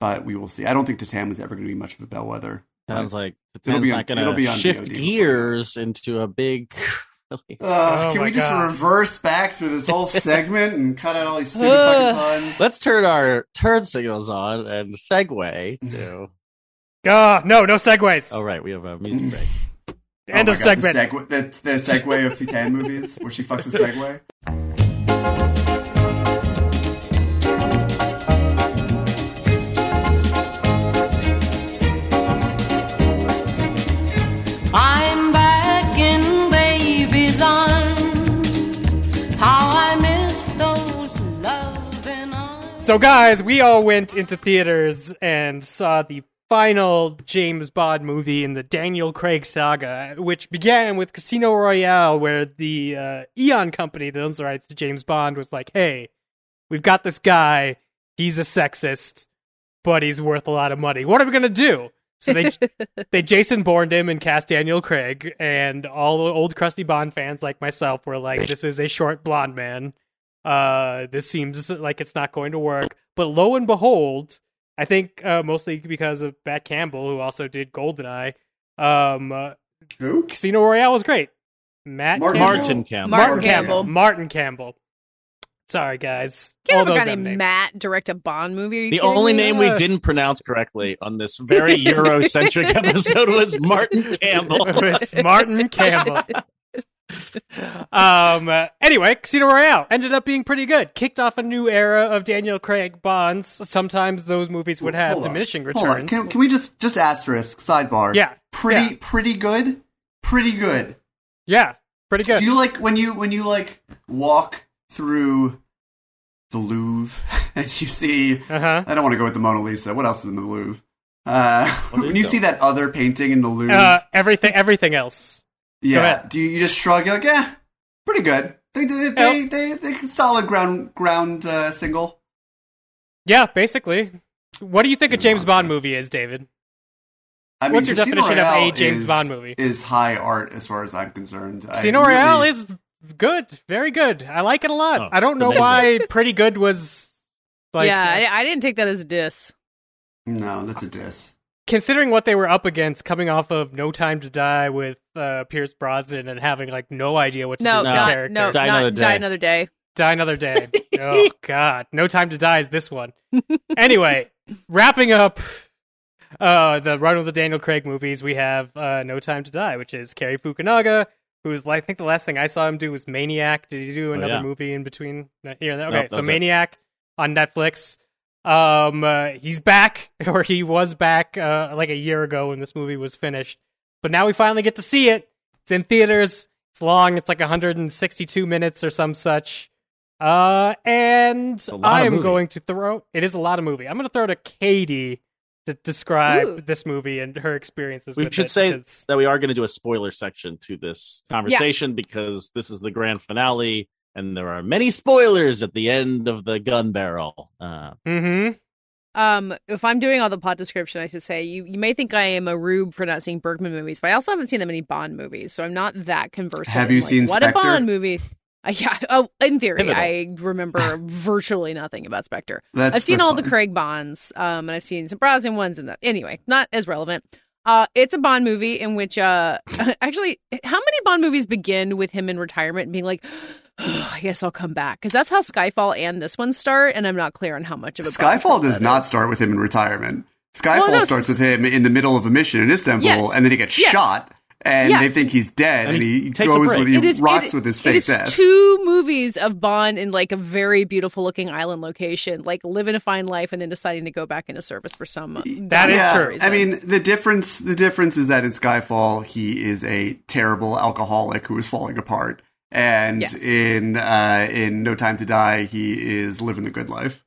but we will see. I don't think Titane was ever going to be much of a bellwether. sounds like It'll be not on- going to be on shift gears into a big. Release. Ugh, Oh can we just God. reverse back through this whole segment and cut out all these stupid fucking puns? Let's turn our turn signals on and segue to. Ah, no, no segues. Oh right, we have a music break. End Oh of God, segment. The, segue, the, the segue of Titane movies, where she fucks a segue. So, guys, we all went into theaters and saw the final James Bond movie in the Daniel Craig saga, which began with Casino Royale, where the uh, Eon company that owns the rights to James Bond was like, hey, we've got this guy. He's a sexist, but he's worth a lot of money. What are we going to do? So they they Jason Bourned him and cast Daniel Craig, and all the old crusty Bond fans like myself were like, "This is a short blonde man. Uh, this seems like it's not going to work." But lo and behold, I think uh, mostly because of Matt Campbell, who also did Goldeneye, um, uh, Who? Casino Royale was great. Matt Martin Campbell? Martin Campbell. Martin Martin Campbell. Martin Campbell. Sorry, guys. Can't All have a those guy named. Matt direct a Bond movie. The only me? name we didn't pronounce correctly on this very Eurocentric episode was Martin Campbell. It was Martin Campbell. um. uh, anyway, Casino Royale ended up being pretty good. Kicked off a new era of Daniel Craig Bonds. Sometimes those movies would have Hold on. diminishing returns. Can, can we just just asterisk sidebar? Yeah, Pretty yeah. pretty good. Pretty good. Yeah, pretty good. Do you like when you when you like walk through the Louvre and you see? Uh huh. I don't want to go with the Mona Lisa. What else is in the Louvre? Uh, when you that? see that other painting in the Louvre, Uh, everything, everything else. Go yeah, do you, you just shrug? You're like, yeah, pretty good. They they they, they, they, solid ground ground uh, single. Yeah, basically. What do you think a James Bond honestly. movie is, David? I What's your Casino definition of a James is- Bond movie? Is high art as far as I'm concerned. I Casino Royale really- is good, very good. I like it a lot. Oh, I don't know amazing. why Pretty Good was like. yeah, uh, I, I didn't take that as a diss. no, that's a diss. Considering what they were up against, coming off of No Time to Die with uh, Pierce Brosnan and having like no idea what to No, do with not the character. no, Die not Another die Day. another day. Die another day. oh God, No Time to Die is this one. anyway, wrapping up uh, the run of the Daniel Craig movies, we have uh, No Time to Die, which is Cary Fukunaga, who's like I think the last thing I saw him do was Maniac. Did he do another yeah. movie in between here and? Nope, Okay, so was it. Maniac on Netflix. Um, uh, he's back, or he was back uh, like a year ago when this movie was finished. But now we finally get to see it. It's in theaters. It's long. It's like 162 minutes or some such. Uh, and I am going to throw. It is a lot of movie. I'm going to throw to Katie to describe Ooh. this movie and her experiences. We with should it, say because- that we are going to do a spoiler section to this conversation because this is the grand finale, and there are many spoilers at the end of the gun barrel. Uh, Mhm. Um, if I'm doing all the plot description, I should say you, you may think I am a rube for not seeing Bergman movies, but I also haven't seen that many Bond movies, so I'm not that conversant. Have you like, seen what Spectre? a Bond movie? Uh, yeah. Oh, in theory, Pivotal. I remember virtually nothing about Spectre. That's, I've seen that's all the. Craig Bonds, um, and I've seen some Brosnan ones, and that. Anyway, not as relevant. Uh, it's a Bond movie in which, uh, actually, how many Bond movies begin with him in retirement and being like, "I guess I'll come back," because that's how Skyfall and this one start, and I'm not clear on how much of a Bond Skyfall does that not is. start with him in retirement. Skyfall Well, no, starts with him in the middle of a mission in Istanbul, Yes. and then he gets Yes. shot, and Yeah. they think he's dead, And and, he he, takes a goes break. with he It is- rocks it- with his It fake death. two movies of Bond in like a very beautiful looking island location, like living a fine life and then deciding to go back into service for some. That is yeah, true. I mean, the difference the difference is that in Skyfall he is a terrible alcoholic who is falling apart, and Yes. in uh, in No Time to Die he is living the good life.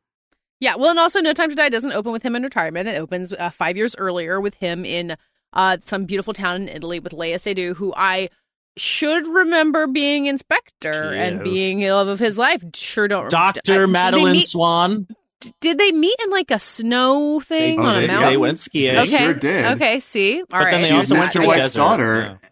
Yeah, well, and also No Time to Die doesn't open with him in retirement. It opens uh, five years earlier with him in uh, some beautiful town in Italy with Léa Seydoux, who I should remember being Inspector She and is. being the love of his life. Sure don't. Doctor Did Madeleine meet- Swann. Did they meet in like a snow thing Oh, on they- a yeah, mountain? They went skiing. They okay, sure did. Okay, see, all But right. then they She's also went to Mr. the White's desert. daughter. Yeah.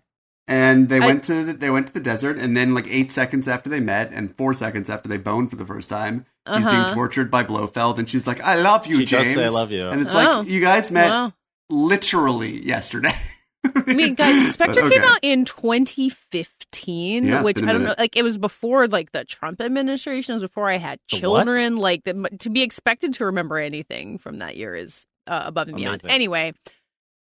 And they I- went to the, they went to the desert, and then like eight seconds after they met, and four seconds after they boned for the first time, he's Uh-huh. being tortured by Blofeld, and she's like, "I love you, She does James." say, "I love you." and it's Oh. like you guys met Wow. literally yesterday. I mean, guys, Spectre But came out in 2015, Yeah, which I don't know. Like, it was before like the Trump administration. It was before I had The children. Like, the, to be expected to remember anything from that year is uh, above and beyond. Anyway,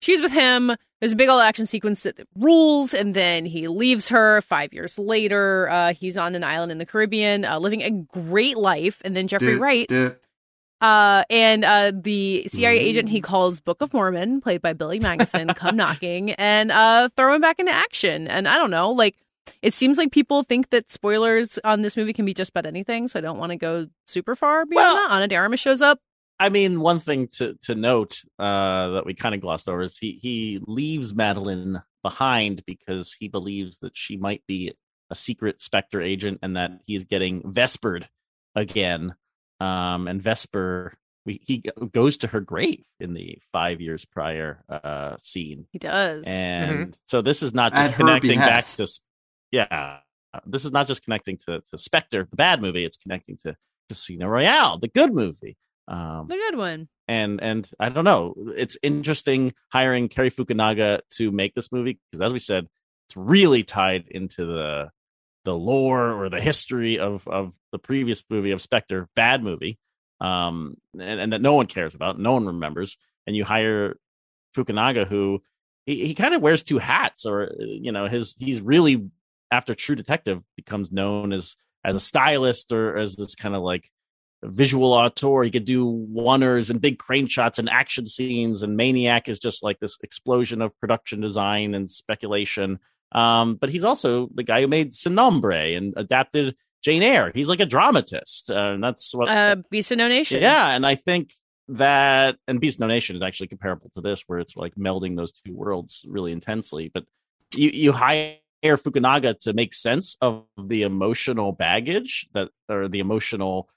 she's with him. There's a big old action sequence that rules, and then he leaves her. Five years later, uh, he's on an island in the Caribbean, uh, living a great life. And then Jeffrey Wright uh, and uh, the CIA Mm. agent he calls Book of Mormon, played by Billy Magnussen, come knocking and uh, throw him back into action. And I don't know, like it seems like people think that spoilers on this movie can be just about anything, so I don't want to go super far beyond Well- that. Ana de Armas shows up. I mean, one thing to to note uh, that we kind of glossed over is he he leaves Madeleine behind because he believes that she might be a secret Spectre agent and that he is getting Vespered again. Um, and Vesper, we, he goes to her grave in the five years prior uh, scene, He does. and so this is not just her connecting back to, yeah, this is not just connecting to to Spectre, the bad movie. It's connecting to Casino Royale, the good movie. Um, the good one. and and I don't know. It's interesting hiring Cary Fukunaga to make this movie because, as we said, it's really tied into the the lore or the history of of the previous movie of Spectre, bad movie, um, and, and that no one cares about, no one remembers. And you hire Fukunaga, who he, he kind of wears two hats, or you know, his he's really after True Detective becomes known as as a stylist or as this kind of like visual auteur. He could do oneers and big crane shots and action scenes. And Maniac is just like this explosion of production design and speculation. Um, but he's also the guy who made Sin Nombre and adapted Jane Eyre. He's like a dramatist, uh, and that's what. Uh, Beast of No Nation. yeah, and I think that and Beast No Nation is actually comparable to this, where it's like melding those two worlds really intensely. But you you hire Fukunaga to make sense of the emotional baggage that or the emotional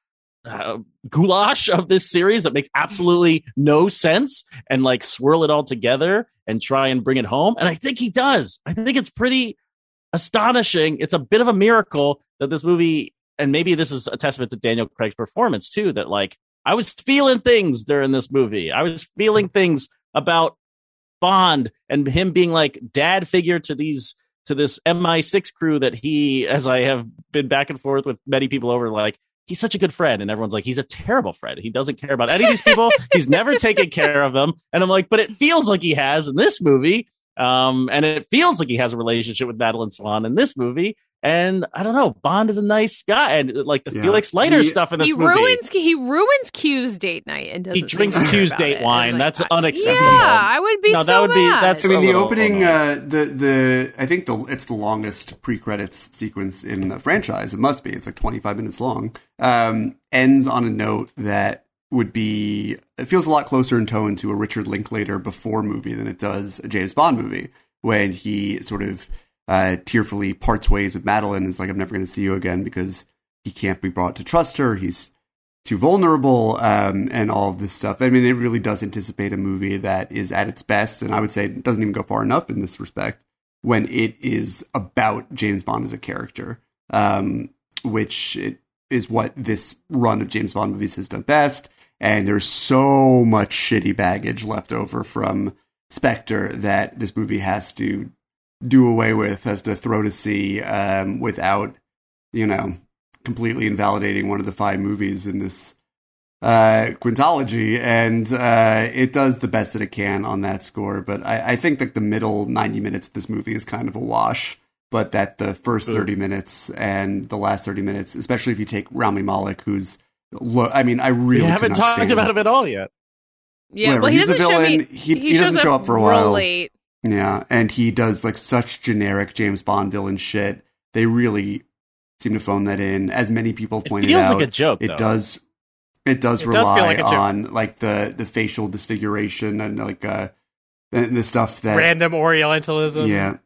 uh, goulash of this series that makes absolutely no sense and like swirl it all together and try and bring it home. And I think he does. I think it's pretty astonishing. It's a bit of a miracle that this movie, and maybe this is a testament to Daniel Craig's performance too, that like I was feeling things during this movie. I was feeling things about Bond and him being like dad figure to these to this MI6 crew that he, as I have been back and forth with many people over, like he's such a good friend, and everyone's like he's a terrible friend. He doesn't care about any of these people. he's never taken care of them, and I'm like, but it feels like he has in this movie. Um, and it feels like he has a relationship with Madeleine Swann in this movie. And I don't know, Bond is a nice guy, and like the Yeah. Felix Leiter He- stuff in this he movie. ruins he ruins Q's date night and He drinks Q's date it. wine. Like, That's I- unacceptable. Yeah, I would be No, so that would be- that's- I mean, the little opening, uh, the the I think the it's the longest pre-credits sequence in the franchise. It must be. It's like 25 minutes long. Um, ends on a note that would be. It feels a lot closer in tone to a Richard Linklater before movie than it does a James Bond movie when he sort of uh, tearfully parts ways with Madeleine. Is like I'm never going to see you again because he can't be brought to trust her. He's too vulnerable um, and all of this stuff. I mean, it really does anticipate a movie that is at its best, and I would say it doesn't even go far enough in this respect when it is about James Bond as a character, um, which is what this run of James Bond movies has done best. And there's so much shitty baggage left over from Spectre that this movie has to do away with, as to throw to sea um, without, you know, completely invalidating one of the five movies in this uh, quintology, and uh, it does the best that it can on that score. But I, I think that the middle ninety minutes of this movie is kind of a wash. But that the first Ooh. thirty minutes and the last thirty minutes, especially if you take Rami Malek, who's lo- I mean, I really we haven't talked stand about him at all yet. yeah, whatever, well, he he's a doesn't show me. villain. He- he doesn't show up for a while. late. Yeah, and he does like such generic James Bond villain shit. They really seem to phone that in. As many people have It pointed feels out, like a joke. it though. does. It does It rely feel like on like the the facial disfiguration and like uh the, the stuff that Random Orientalism. yeah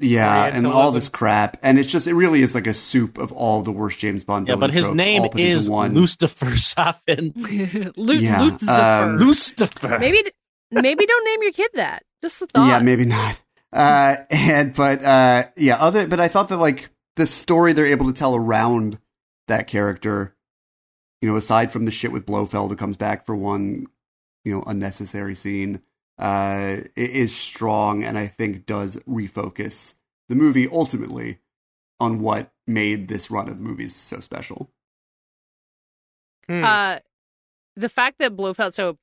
yeah and all this crap and it's just it really is like a soup of all the worst James Bond. Villains. Yeah, but his tropes, name all put into is one. Lucifer Safin. Lu- Yeah, Lucifer. um, Lucifer. maybe maybe don't name your kid that. Just a thought. Yeah, maybe not. Uh, and but uh, yeah, other. But I thought that like the story they're able to tell around that character, you know, aside from the shit with Blofeld who comes back for one, you know, unnecessary scene, uh, i- is strong, and I think does refocus the movie ultimately on what made this run of movies so special. Hmm. Uh, the fact that Blofeld. So,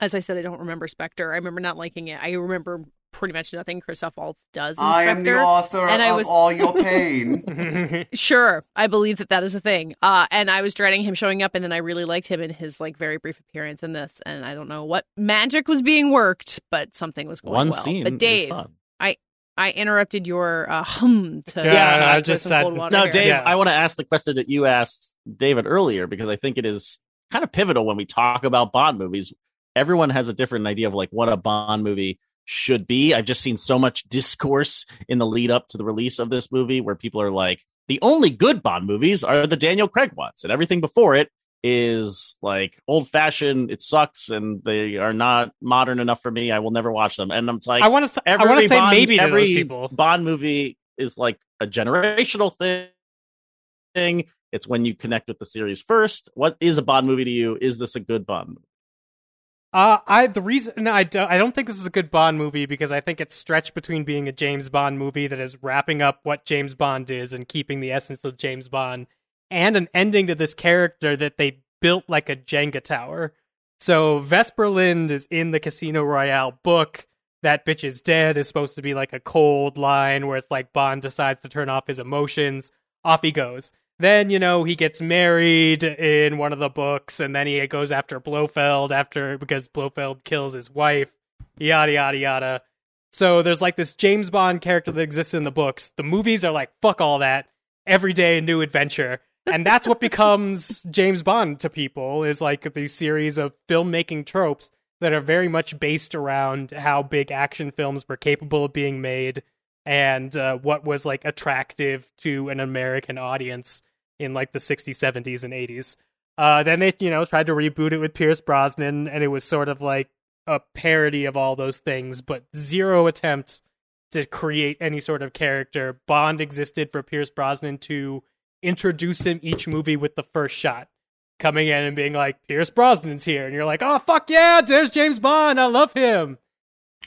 as I said, I don't remember Spectre. I remember not liking it. I remember pretty much nothing Christoph Waltz does. In I am the author and I of was- all your pain. Sure, I believe that that is a thing. Uh, and I was dreading him showing up, and then I really liked him in his like very brief appearance in this. And I don't know what magic was being worked, but something was going on. One well. scene. But is Dave, fun. I interrupted your uh, hum to Yeah, I just said- cold No, here. Dave, Yeah. I want to ask the question that you asked David earlier because I think it is kind of pivotal when we talk about Bond movies. Everyone has a different idea of like what a Bond movie should be. I've just seen so much discourse in the lead up to the release of this movie where people are like, the only good Bond movies are the Daniel Craig ones, and everything before it is like old fashioned. It sucks, and they are not modern enough for me. I will never watch them. And I'm like, I want to. I want to say Bond, maybe every. Bond movie is like a generational thing. Thing. It's when you connect with the series first. What is a Bond movie to you? Is this a good Bond movie? Uh, I the reason I don't I don't think this is a good Bond movie because I think it's stretched between being a James Bond movie that is wrapping up what James Bond is and keeping the essence of James Bond, and an ending to this character that they built like a Jenga tower. So Vesper Lynd is in the Casino Royale book. That bitch is dead is supposed to be like a cold line where it's like Bond decides to turn off his emotions. Off he goes. Then, you know, he gets married in one of the books, and then he goes after Blofeld after because Blofeld kills his wife, yada yada yada. So there's like this James Bond character that exists in the books. The movies are like, fuck all that. Every day a new adventure. and that's what becomes James Bond to people is like these series of filmmaking tropes that are very much based around how big action films were capable of being made and uh, what was like attractive to an American audience in like the 60s, 70s, and 80s. Uh, then they, you know, tried to reboot it with Pierce Brosnan, and it was sort of like a parody of all those things, but zero attempt to create any sort of character. Bond existed for Pierce Brosnan to introduce him each movie with the first shot. Coming in and being like, Pierce Brosnan's here. And you're like, oh, fuck yeah, there's James Bond. I love him.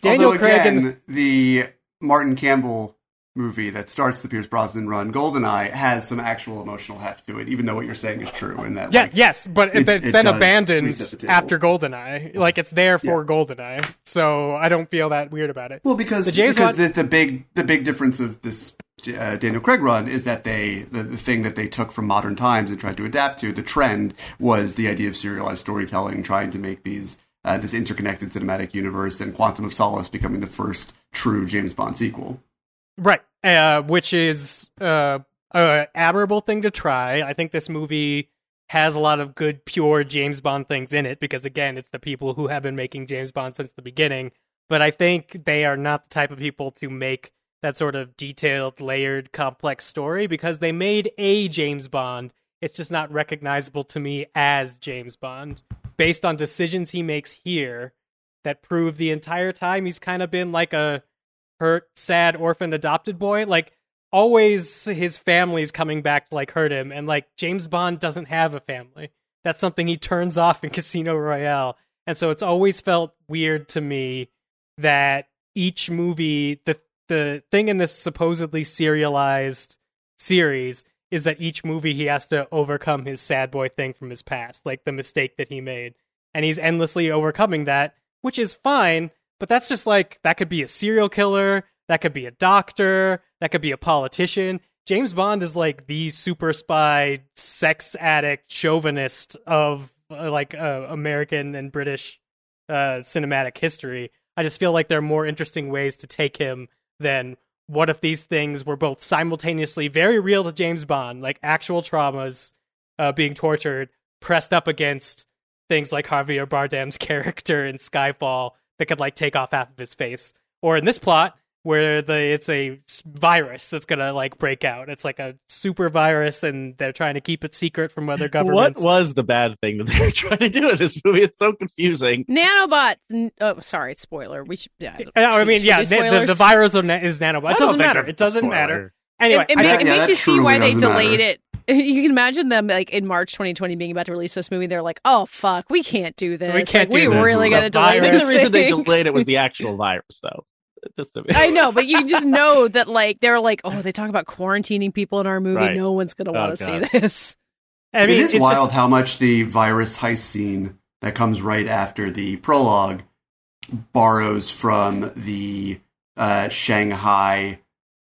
Daniel Although, Craig again, and the Martin Campbell movie that starts the Pierce Brosnan run, Goldeneye, has some actual emotional heft to it, even though what you're saying is true. And that, Yeah, like, yes, but it, it- has it been abandoned the after GoldenEye. Like it's there for GoldenEye, so I don't feel that weird about it. Well, because The James because Bond- the, the big the big difference of this uh, Daniel Craig run is that they the, the thing that they took from modern times and tried to adapt to the trend was the idea of serialized storytelling, trying to make these uh, this interconnected cinematic universe, and Quantum of Solace becoming the first true James Bond sequel. Right, uh, which is uh, a admirable thing to try. I think this movie has a lot of good, pure James Bond things in it because, again, it's the people who have been making James Bond since the beginning. But I think they are not the type of people to make that sort of detailed, layered, complex story because they made a James Bond. It's just not recognizable to me as James Bond based on decisions he makes here that prove the entire time he's kind of been like a hurt, sad, orphaned, adopted boy. Like always his family's coming back to like hurt him and like James Bond doesn't have a family. That's something he turns off in Casino Royale. And so it's always felt weird to me that each movie the the thing in this supposedly serialized series is that each movie he has to overcome his sad boy thing from his past, like the mistake that he made. And he's endlessly overcoming that, which is fine, but that's just like that could be a serial killer, that could be a doctor, that could be a politician. James Bond is like the super spy, sex addict, chauvinist of uh, like uh, American and British uh, cinematic history. I just feel like there are more interesting ways to take him than what if these things were both simultaneously very real to James Bond, like actual traumas, uh, being tortured, pressed up against things like Javier Bardem's character in Skyfall that could like take off half of his face, or in this plot where the it's a virus that's gonna like break out. It's like a super virus, and they're trying to keep it secret from other governments. What was the bad thing that they were trying to do in this movie? It's so confusing. Nanobots. Oh, sorry, spoiler. We should. Yeah, Uh, I mean, yeah, na- the, the virus is nanobot. I It doesn't matter. It doesn't matter. Anyway, it, it, I ma- think- it yeah, makes you see truly why they delayed matter. it. You can imagine them like in March 2020 being about to release this movie. They're like, "Oh fuck, we can't do this. We can't Like, we do this. really got to delay I think the reason they delayed it was the actual virus, though. Just to I know, but you just know that like they're like, "Oh, they talk about quarantining people in our movie. Right. No one's gonna Oh, want to see this." I mean, it is it's wild just- how much the virus heist scene that comes right after the prologue borrows from the uh, Shanghai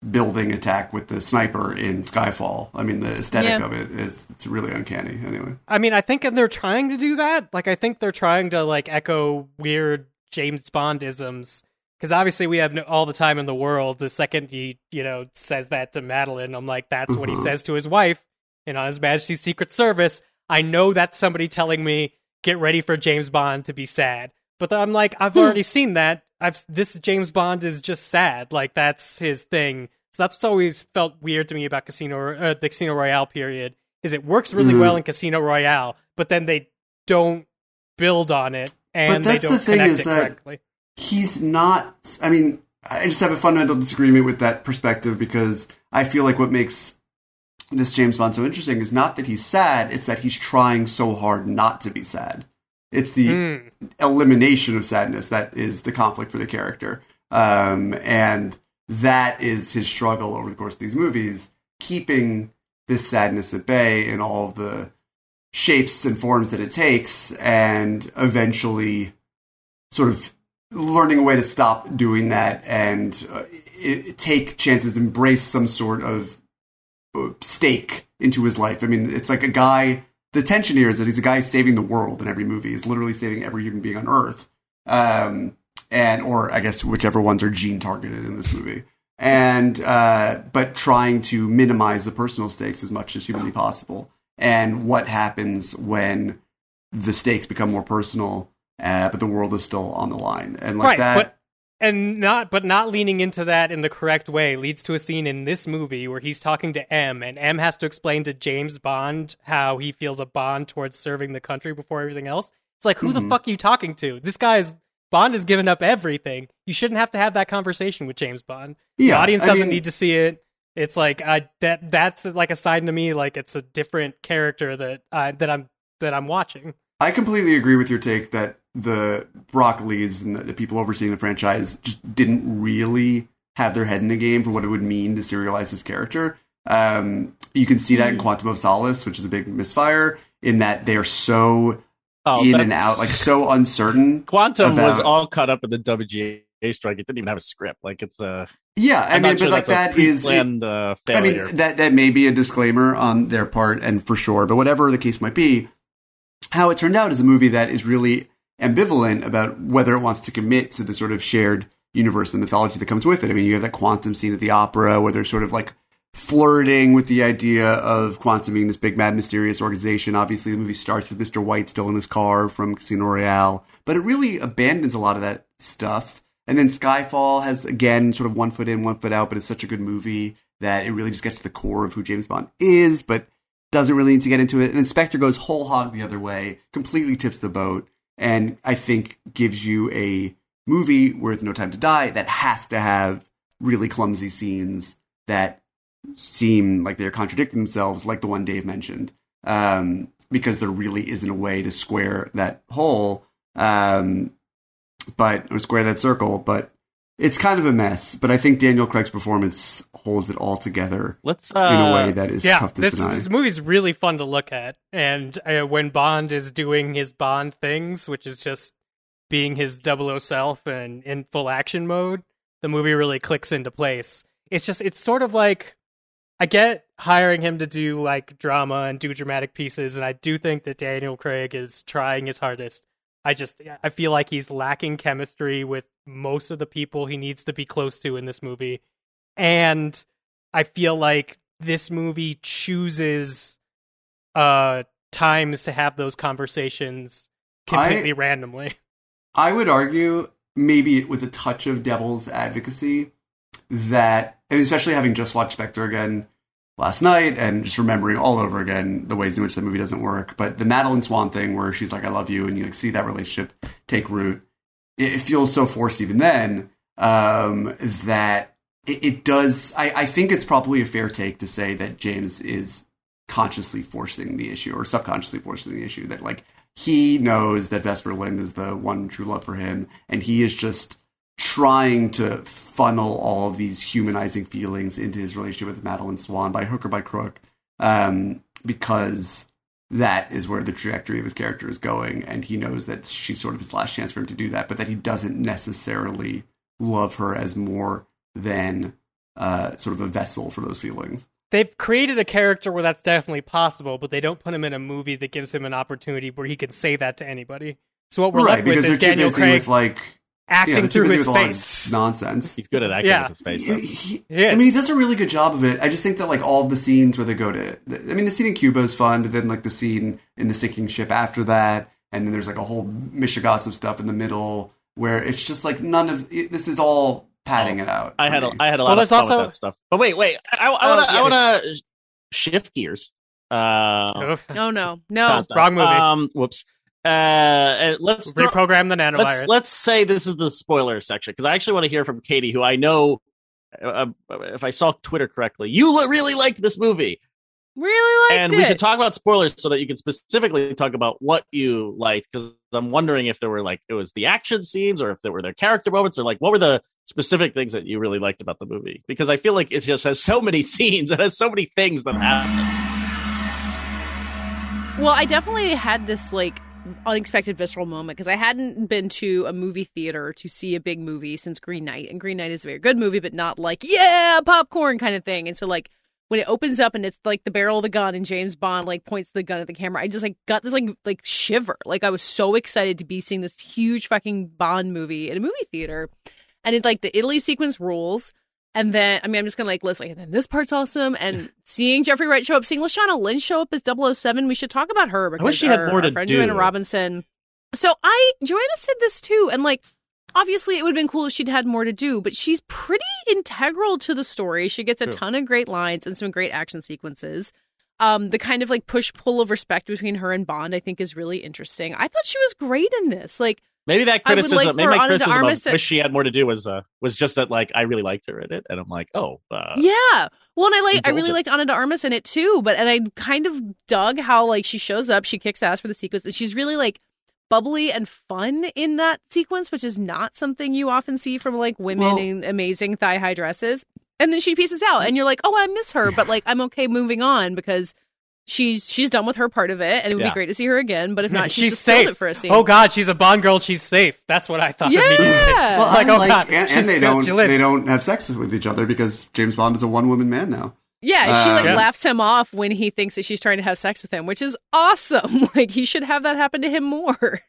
building attack with the sniper in Skyfall. I mean, the aesthetic Yeah. of it is it's really uncanny. Anyway, I mean, I think they're trying to do that. Like, I think they're trying to like echo weird James Bond isms. Because obviously, we have no, all the time in the world. The second he, you know, says that to Madeleine, I'm like, that's what he Mhm. says to his wife, and on His Majesty's Secret Service. I know that's somebody telling me, get ready for James Bond to be sad. But I'm like, I've already seen that. I've this James Bond is just sad. Like that's his thing. So that's what's always felt weird to me about Casino, uh, the Casino Royale period. Is it works really Mm. well in Casino Royale, but then they don't build on it and that's they the don't thing connect is it that- correctly. he's not. I mean, I just have a fundamental disagreement with that perspective because I feel like what makes this James Bond so interesting is not that he's sad; it's that he's trying so hard not to be sad. It's the Mm. elimination of sadness that is the conflict for the character. Um, and that is his struggle over the course of these movies, keeping this sadness at bay in all of the shapes and forms that it takes, and eventually sort of learning a way to stop doing that and uh, i take chances, embrace some sort of uh, stake into his life. I mean, it's like a guy. The tension here is that he's a guy saving the world in every movie. He's literally saving every human being on Earth, um, and or I guess whichever ones are gene targeted in this movie. And uh, but trying to minimize the personal stakes as much as humanly possible. and what happens when the stakes become more personal, uh, but the world is still on the line. And like right, that, but and not but not leaning into that in the correct way leads to a scene in this movie where he's talking to M and M has to explain to James Bond how he feels a bond towards serving the country before everything else. It's like who the Mhm. fuck are you talking to? This guy is Bond has given up everything. You shouldn't have to have that conversation with James Bond. the audience doesn't mean- need to see it. It's like I that that's like a sign to me like it's a different character that I that I'm that I'm watching. I completely agree with your take that the Broccoli's and the, the people overseeing the franchise just didn't really have their head in the game for what it would mean to serialize this character. Um, you can see that in Quantum of Solace, which is a big misfire, in that they are so Oh, in and out, like so uncertain. Quantum was all caught up in the WGA strike. It didn't even have a script. Like it's a. Yeah, I I'm mean, not sure but like that is. planned uh, I mean, that that may be a disclaimer on their part, and for sure. But whatever the case might be, how it turned out is a movie that is really ambivalent about whether it wants to commit to the sort of shared universe and mythology that comes with it. I mean, you have that quantum scene at the opera where they're sort of like flirting with the idea of quantum being this big, mad, mysterious organization. Obviously, the movie starts with Mr. White still in his car from Casino Royale, but it really abandons a lot of that stuff. And then Skyfall has again sort of one foot in, one foot out, but it's such a good movie that it really just gets to the core of who James Bond is, but doesn't really need to get into it. And Inspector goes whole hog the other way, completely tips the boat, and I think gives you a movie worth No Time to Die that has to have really clumsy scenes that seem like they're contradicting themselves, like the one Dave mentioned, um, because there really isn't a way to square that hole, um, but or square that circle. But it's kind of a mess. But I think Daniel Craig's performance holds it all together Let's in uh, a way that is yeah, tough to this deny. this movie's really fun to look at, and uh, when Bond is doing his Bond things, which is just being his 00 self and in full action mode, the movie really clicks into place. It's just it's sort of like I get hiring him to do like drama and do dramatic pieces, and I do think that Daniel Craig is trying his hardest. I just I feel like he's lacking chemistry with most of the people he needs to be close to in this movie. And I feel like this movie chooses uh times to have those conversations completely randomly. I would argue, maybe with a touch of devil's advocacy, that, especially having just watched Spectre again last night and just remembering all over again the ways in which the movie doesn't work, but the Madeleine Swann thing where she's like, I love you, and you like, see that relationship take root, it, it feels so forced even then um, that it, it does. I, I think it's probably a fair take to say that James is consciously forcing the issue or subconsciously forcing the issue that like he knows that Vesper Lynd is the one true love for him, and he is just trying to funnel all of these humanizing feelings into his relationship with Madeleine Swann by hook or by crook, um, because that is where the trajectory of his character is going, and he knows that she's sort of his last chance for him to do that, but that he doesn't necessarily love her as more than uh, sort of a vessel for those feelings. They've created a character where that's definitely possible, but they don't put him in a movie that gives him an opportunity where he can say that to anybody. So what we're right, left with because is Daniel Craig with like acting yeah, through his with a lot of face. nonsense. He's good at acting Yeah. with his face. He- though. he- Yes. I mean, he does a really good job of it. I just think that like all of the scenes where they go to, I mean, the scene in Cuba is fun, but then like the scene in the sinking ship after that, and then there's like a whole Mishigossip stuff in the middle where it's just like none of this is all padding it out. I had a. I had a lot there's of fun also- with that stuff. But wait, wait, I, I, Oh, want to yeah. I want to shift gears. Uh, Ugh. Oh no, no. fast wrong movie. Um, whoops. Uh, let's throw- Reprogram the nanovirus. let's let's say this is the spoiler section because I actually want to hear from Katie, who I know, uh, if I saw Twitter correctly, you li- really liked this movie, Really liked and it. we should talk about spoilers so that you can specifically talk about what you liked. Because I'm wondering if there were like it was the action scenes or if there were their character moments or like what were the specific things that you really liked about the movie? Because I feel like it just has so many scenes, it has so many things that happen. Well, I definitely had this like unexpected visceral moment because I hadn't been to a movie theater to see a big movie since Green Knight, and Green Knight is a very good movie, but not like yeah popcorn kind of thing. And so like when it opens up and it's like the barrel of the gun and James Bond like points the gun at the camera, I just like got this like like shiver. Like I was so excited to be seeing this huge fucking Bond movie in a movie theater, and it's like the Italy sequence rules. And then, I mean, I'm just gonna like list like, and then this part's awesome. And seeing Jeffrey Wright show up, seeing Lashana Lynch show up as 007, we should talk about her because I wish she had more to friend do. Joanna Robinson. So I, Joanna said this too, and like, obviously it would have been cool if she'd had more to do, but she's pretty integral to the story. She gets a True. ton of great lines and some great action sequences. Um, the kind of like push pull of respect between her and Bond, I think, is really interesting. I thought she was great in this. Like, Maybe that criticism, like maybe my criticism of to- wish she had more to do was uh, was just that like I really liked her in it, and I'm like, oh, uh, Yeah. Well, and I like I really liked Ana de Armas in it too, but and I kind of dug how like she shows up, she kicks ass for the sequence. and She's really like bubbly and fun in that sequence, which is not something you often see from like women Well- in amazing thigh high dresses. And then she pieces out, and you're like, oh, I miss her, but like I'm okay moving on because she's she's done with her part of it, and it would Yeah. be great to see her again. But if not, she's, she's just safe. it for a scene. Oh God, she's a Bond girl. She's safe. That's what I thought. immediately. Yeah. Well, Like, oh, like, God, and, she's and they good, don't they don't have sex with each other because James Bond is a one woman man now. Yeah, she like Uh, laughs him off when he thinks that she's trying to have sex with him, which is awesome. Like he should have that happen to him more.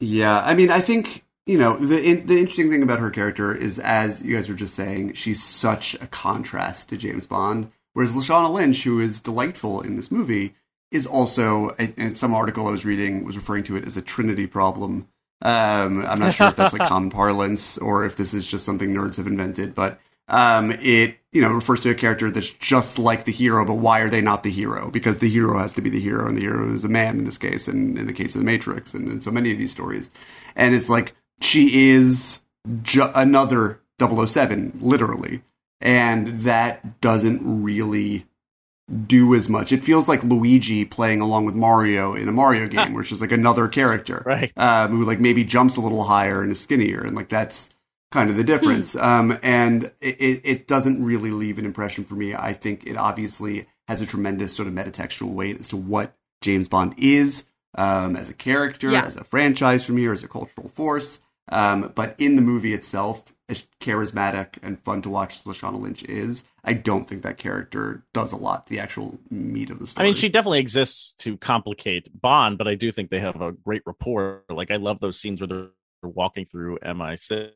Yeah, I mean, I think you know the in, the interesting thing about her character is, as you guys were just saying, she's such a contrast to James Bond. Whereas Lashana Lynch, who is delightful in this movie, is also, in some article I was reading, was referring to it as a Trinity problem. Um, I'm not sure if that's like common parlance or if this is just something nerds have invented, but um, it you know refers to a character that's just like the hero. But why are they not the hero? Because the hero has to be the hero, and the hero is a man in this case, and in the case of the Matrix, and in so many of these stories. And it's like she is ju- another 007, literally, and that doesn't really do as much. It feels like Luigi playing along with Mario in a Mario game, where it's just like another character, Right. Um, who like maybe jumps a little higher and is skinnier, and like that's kind of the difference. Um, and it, it, it doesn't really leave an impression for me. I think it obviously has a tremendous sort of metatextual weight as to what James Bond is um, as a character, Yeah. as a franchise for me, or as a cultural force. Um, but in the movie itself, as charismatic and fun to watch as Lashana Lynch is, I don't think that character does a lot to the actual meat of the story. I mean, she definitely exists to complicate Bond, but I do think they have a great rapport. Like, I love those scenes where they're walking through MI6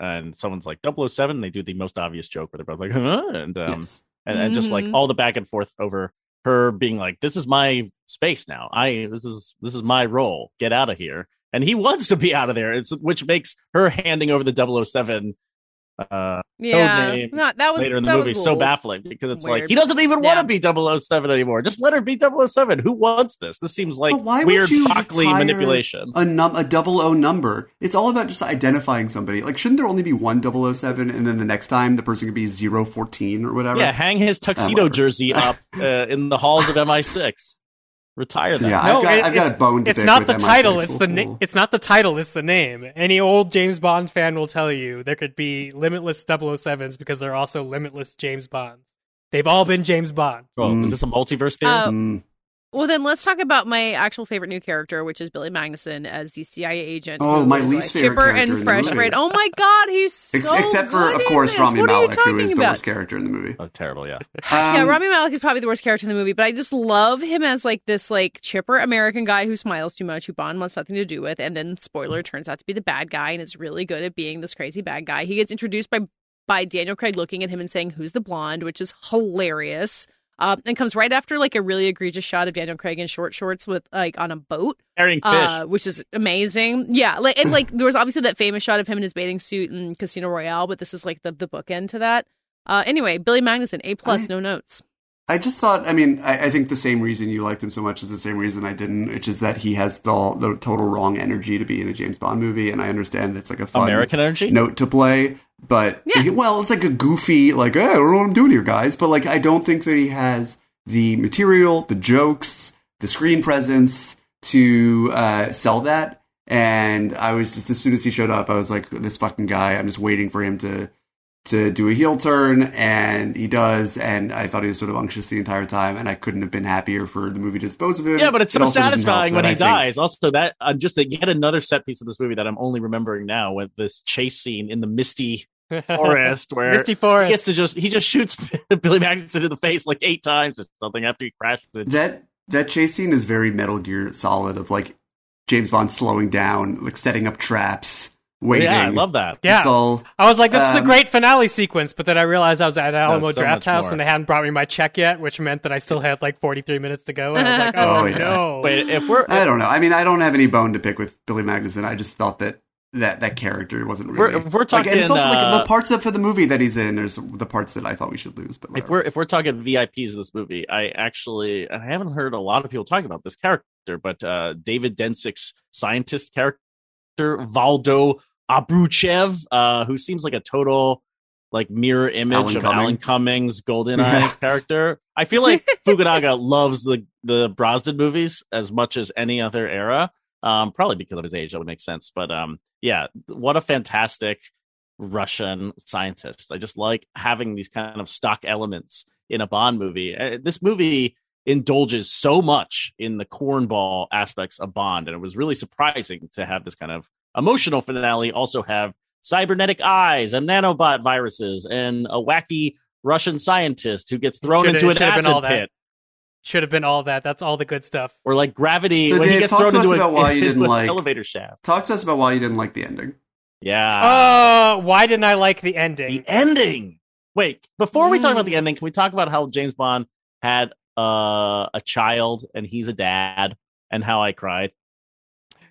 and someone's like 007. They do the most obvious joke where they're both like, huh? And, um, Yes. and, and just like Mhm. all the back and forth over her being like, this is my space now. I, this is, this is my role. Get out of here. And he wants to be out of there. It's, which makes her handing over the 007, uh, Yeah, name not, that was later in the movie so baffling because it's like he doesn't even Yeah. want to be 007 anymore. Just let her be 007. Who wants this? This seems like But why weird you Broccoli manipulation. A num a double O number. It's all about just identifying somebody. Like, shouldn't there only be one 007 and then the next time the person could be 014 or whatever? Yeah, hang his tuxedo whatever. jersey up uh, in the halls of MI6. Retire that. Yeah, No, I've got, it- I've got it's- a bone to It's pick not with the MI6 title. It's the na- it's not the title. It's the name. Any old James Bond fan will tell you there could be limitless 007s because there are also limitless James Bonds. They've all been James Bond. Oh, Mm. Is this a multiverse theory? Uh, Mm. Well, then let's talk about my actual favorite new character, which is Billy Magnussen as the CIA agent. Oh, my least like, favorite chipper character in and the fresh. movie. Right? Oh my God, he's so Ex- except for, of course, this. Rami What are Malek, who talking is the worst character in the movie. oh, terrible. Yeah. yeah, Um, Rami Malek is probably the worst character in the movie, but I just love him as like this like chipper American guy who smiles too much, who Bond wants nothing to do with, and then spoiler turns out to be the bad guy and is really good at being this crazy bad guy. He gets introduced by by Daniel Craig looking at him and saying, "Who's the blonde?" which is hilarious. Um, and comes right after like a really egregious shot of Daniel Craig in short shorts with like on a boat, Carrying fish. uh, which is amazing. Yeah, like and like there was obviously that famous shot of him in his bathing suit in Casino Royale, but this is like the the bookend to that. Uh, anyway, Billy Magnussen, A plus, no notes. I just thought, I mean, I, I think the same reason you liked him so much is the same reason I didn't, which is that he has the, the total wrong energy to be in a James Bond movie, and I understand it's like a fun American energy? note to play, but Yeah. well, it's like a goofy, like, hey, I don't know what I'm doing here, guys, but like, I don't think that he has the material, the jokes, the screen presence to uh, sell that. And I was just, as soon as he showed up, I was like, this fucking guy, I'm just waiting for him to to do a heel turn, and he does. And I thought he was sort of unctuous the entire time, and I couldn't have been happier for the movie to dispose of him. Yeah, but it's so also doesn't satisfying when he I think- dies. Also, that uh, just a, yet another set piece of this movie that I'm only remembering now with this chase scene in the misty forest where Misty he Forest. gets to just he just shoots Billy Magnussen in the face like eight times or something after he crashes it. That that chase scene is very Metal Gear Solid of like James Bond slowing down, like setting up traps, waiting. Yeah, I love that. Yeah. So I was like, this is a Um, great finale sequence, but then I realized I was at Alamo so Draft House more. and they hadn't brought me my check yet, which meant that I still had like 43 minutes to go. And I was like, oh, Oh, yeah. no. Wait, if we're I don't know. I mean, I don't have any bone to pick with Billy Magnussen. I just thought that that that character wasn't We're- really. we're like, and it's talking, also like uh, the parts of for the movie that he's in. There's the parts that I thought we should lose, but if we're if we're talking VIPs in this movie, I actually I haven't heard a lot of people talking about this character, but uh, David Dencik's scientist character Valdo Obruchev, uh, who seems like a total like mirror image Alan of Cumming. Alan Cumming's GoldenEye character. I feel like Fukunaga loves the the Brosnan movies as much as any other era. Um, probably because of his age, that would make sense. But um, yeah, what a fantastic Russian scientist. I just like having these kind of stock elements in a Bond movie. Uh, This movie indulges so much in the cornball aspects of Bond, and it was really surprising to have this kind of emotional finale also have cybernetic eyes and nanobot viruses and a wacky Russian scientist who gets thrown Should've- into an should've been all acid that. pit. Should have been all that. That's all the good stuff. Or like gravity So, when he gets talk thrown to us into about a, why you didn't an like- elevator shaft. Talk to us about why you didn't like the ending. Yeah. Uh, why didn't I like the ending? the ending. Wait, before we talk about the Mm. ending, can we talk about how James Bond had uh, a child and he's a dad and how I cried?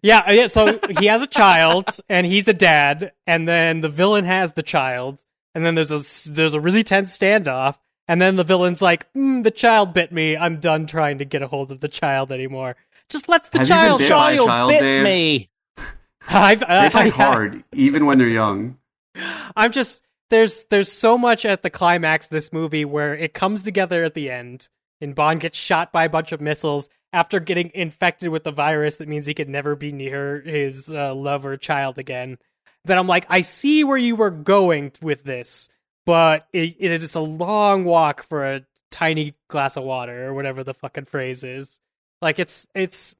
Yeah, uh, yeah. So he has a child, and he's a dad, and then the villain has the child, and then there's a there's a really tense standoff, and then the villain's like, mm, "The child bit me. I'm done trying to get a hold of the child anymore. Just let the Have you been child bit show by a you." child, bit Dave? me. I've, They uh, bite hard, even when they're young. I'm just there's there's so much at the climax of this movie where it comes together at the end, and Bond gets shot by a bunch of missiles after getting infected with the virus that means he could never be near his uh, love or child again. Then I'm like, I see where you were going with this, but it, it is a long walk for a tiny glass of water or whatever the fucking phrase is. Like it's it's